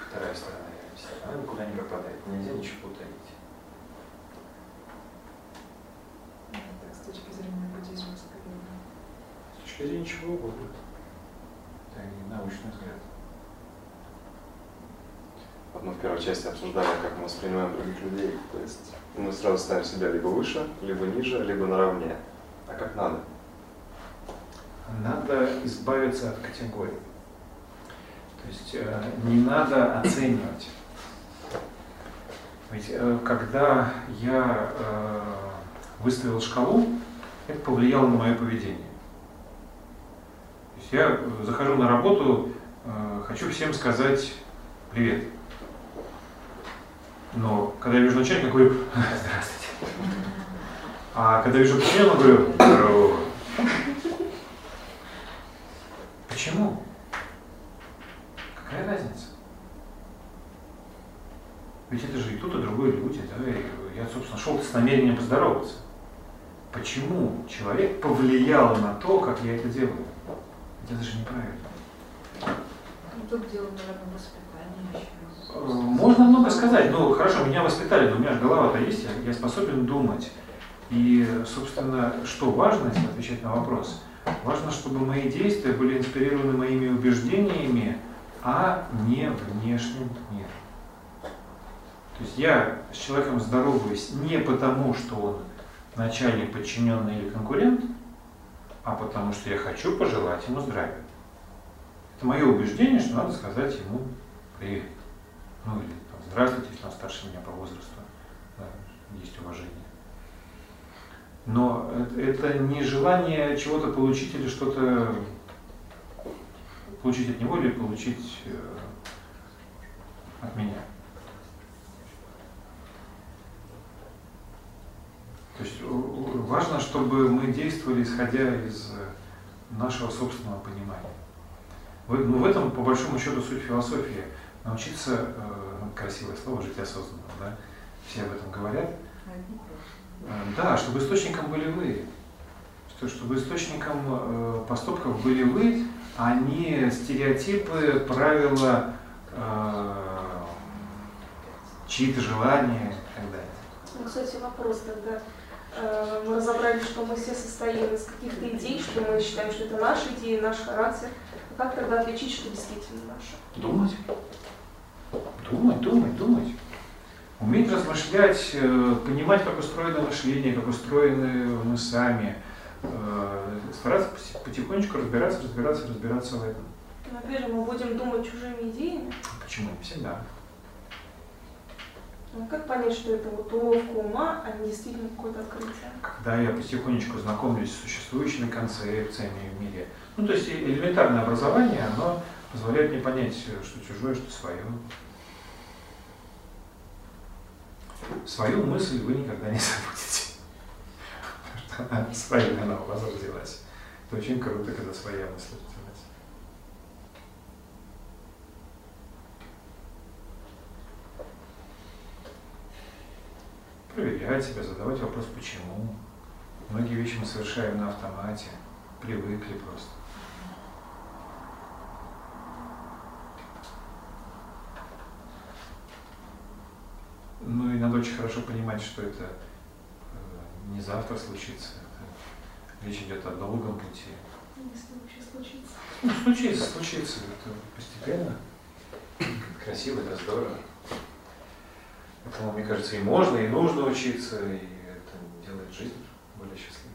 Вторая сторона реальности. Она никуда не пропадает. Нельзя ничего утаить. Так, с точки зрения буддизма, скорее. С точки зрения чего угодно. Это не научный взгляд. Вот мы в первой части обсуждали, как мы воспринимаем других людей. То есть мы сразу ставим себя либо выше, либо ниже, либо наравне. А как надо? Надо избавиться от категорий. То есть э, не надо оценивать. Ведь э, когда я э, выставил шкалу, это повлияло на мое поведение. То есть я захожу на работу, э, хочу всем сказать привет. Но когда я вижу начальника, говорю здравствуйте. А когда вижу подчиненного, говорю здорово. Почему? Какая разница? Ведь это же и тут, и другой люди. Да? И я, собственно, шел с намерением поздороваться. Почему человек повлиял на то, как я это делаю? Это же неправильно. Ну, тут дело, наверное, воспитания еще. Э, Можно много сказать. Ну, хорошо, меня воспитали, но у меня же голова-то есть, я способен думать. И, собственно, что важно, если отвечать на вопрос, важно, чтобы мои действия были инспирированы моими убеждениями, а не внешним миром. То есть я с человеком здороваюсь не потому, что он начальник, подчиненный или конкурент, а потому что я хочу пожелать ему здравия. Это мое убеждение, что надо сказать ему привет. Ну или там, здравствуйте, если он старше меня по возрасту. Да, есть уважение. Но это, не желание чего-то получить или что-то получить от него или получить э, от меня. То есть э, э, важно, чтобы мы действовали исходя из э, нашего собственного понимания. Ну, в этом, по большому счету, суть философии. Научиться, ну, красивое слово, жить осознанно, да? Все об этом говорят. Да, чтобы источником были вы. Что, чтобы источником поступков были вы, а не стереотипы, правила, чьи-то желания и так далее. Ну, кстати, вопрос тогда. Э, Мы разобрали, что мы все состоим из каких-то идей, что мы считаем, что это наши идеи, наш характер. А Как тогда отличить, что действительно наше? Думать. Думать, думать, думать. Уметь размышлять, э, понимать, как устроено мышление, как устроены мы сами. Э, Стараться поти- потихонечку разбираться, разбираться, разбираться в этом. Но опять же, мы будем думать чужими идеями. Почему? Всегда. Ну, как понять, что это вот уловка ума, а не действительно какое-то открытие? Когда я потихонечку знакомлюсь с существующими концепциями в мире, ну то есть элементарное образование, оно позволяет мне понять, что чужое, что свое. Свою мысль вы никогда не забудете. Потому что она своя, она у вас родилась. Это очень круто, когда своя мысль родилась. Привет. Проверять себя, задавать вопрос «почему?». Многие вещи мы совершаем на автомате, привыкли просто. Ну и надо очень хорошо понимать, что это э, не завтра случится. Речь идет о долгом пути. Если вообще случится. Ну, случится, случится. Это постепенно. Красиво, это здорово. Этому, мне кажется, и можно, и нужно учиться, и это делает жизнь более счастливой.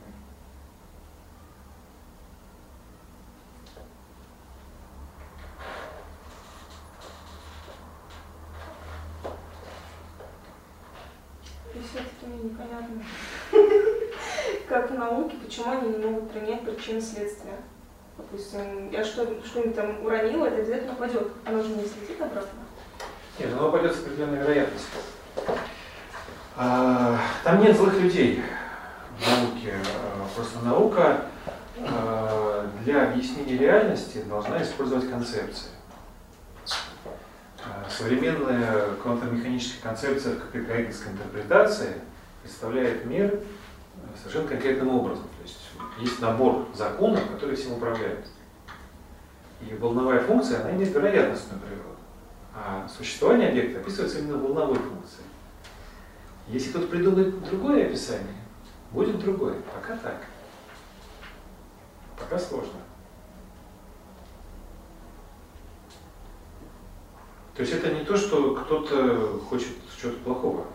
И все-таки мне непонятно, как в науке, почему они не могут принять причины следствия. Допустим, я что, что-нибудь там уронила, это обязательно упадет. Оно же не слетит обратно. Нет, оно пойдет с определенной вероятностью. А, Там нет злых людей в науке. А, Просто наука а, для объяснения реальности должна использовать концепции. А, Современная квантомеханическая концепция в гегельской интерпретации представляет мир совершенно конкретным образом. То есть есть набор законов, которые всем управляют. И волновая функция, она имеет вероятностную природу. А существование объекта описывается именно волновой функцией. Если кто-то придумает другое описание, будет другое. Пока так. Пока сложно. То есть это не то, что кто-то хочет чего-то плохого.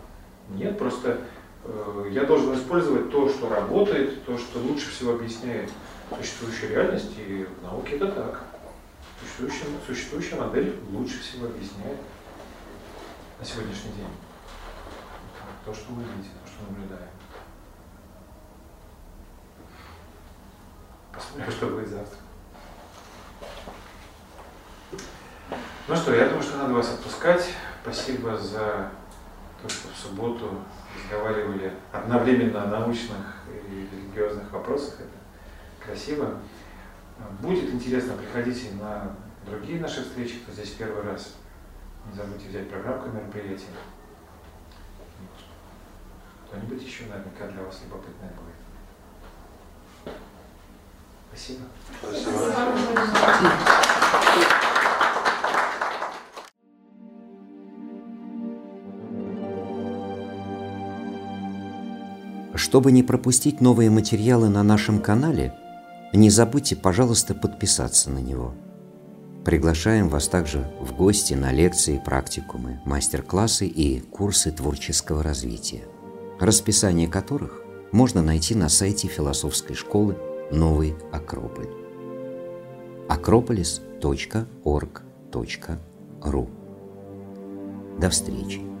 Нет, просто э, я должен использовать то, что работает, то, что лучше всего объясняет существующую реальность, и в науке это так. Существующая, существующая модель лучше всего объясняет на сегодняшний день то, что мы видим, то, что наблюдаем. Посмотрим, что будет завтра. Ну что, я думаю, что надо вас отпускать. Спасибо за то, что в субботу разговаривали одновременно о научных и религиозных вопросах. Это красиво. Будет интересно, приходите на другие наши встречи, кто здесь первый раз. Не забудьте взять программку мероприятия. Кто-нибудь еще наверняка для вас любопытное будет. Спасибо. Чтобы не пропустить новые материалы на нашем канале, не забудьте, пожалуйста, подписаться на него. Приглашаем вас также в гости на лекции, практикумы, мастер-классы и курсы творческого развития, расписание которых можно найти на сайте философской школы «Новый Акрополь» акрополис.орг.ру До встречи!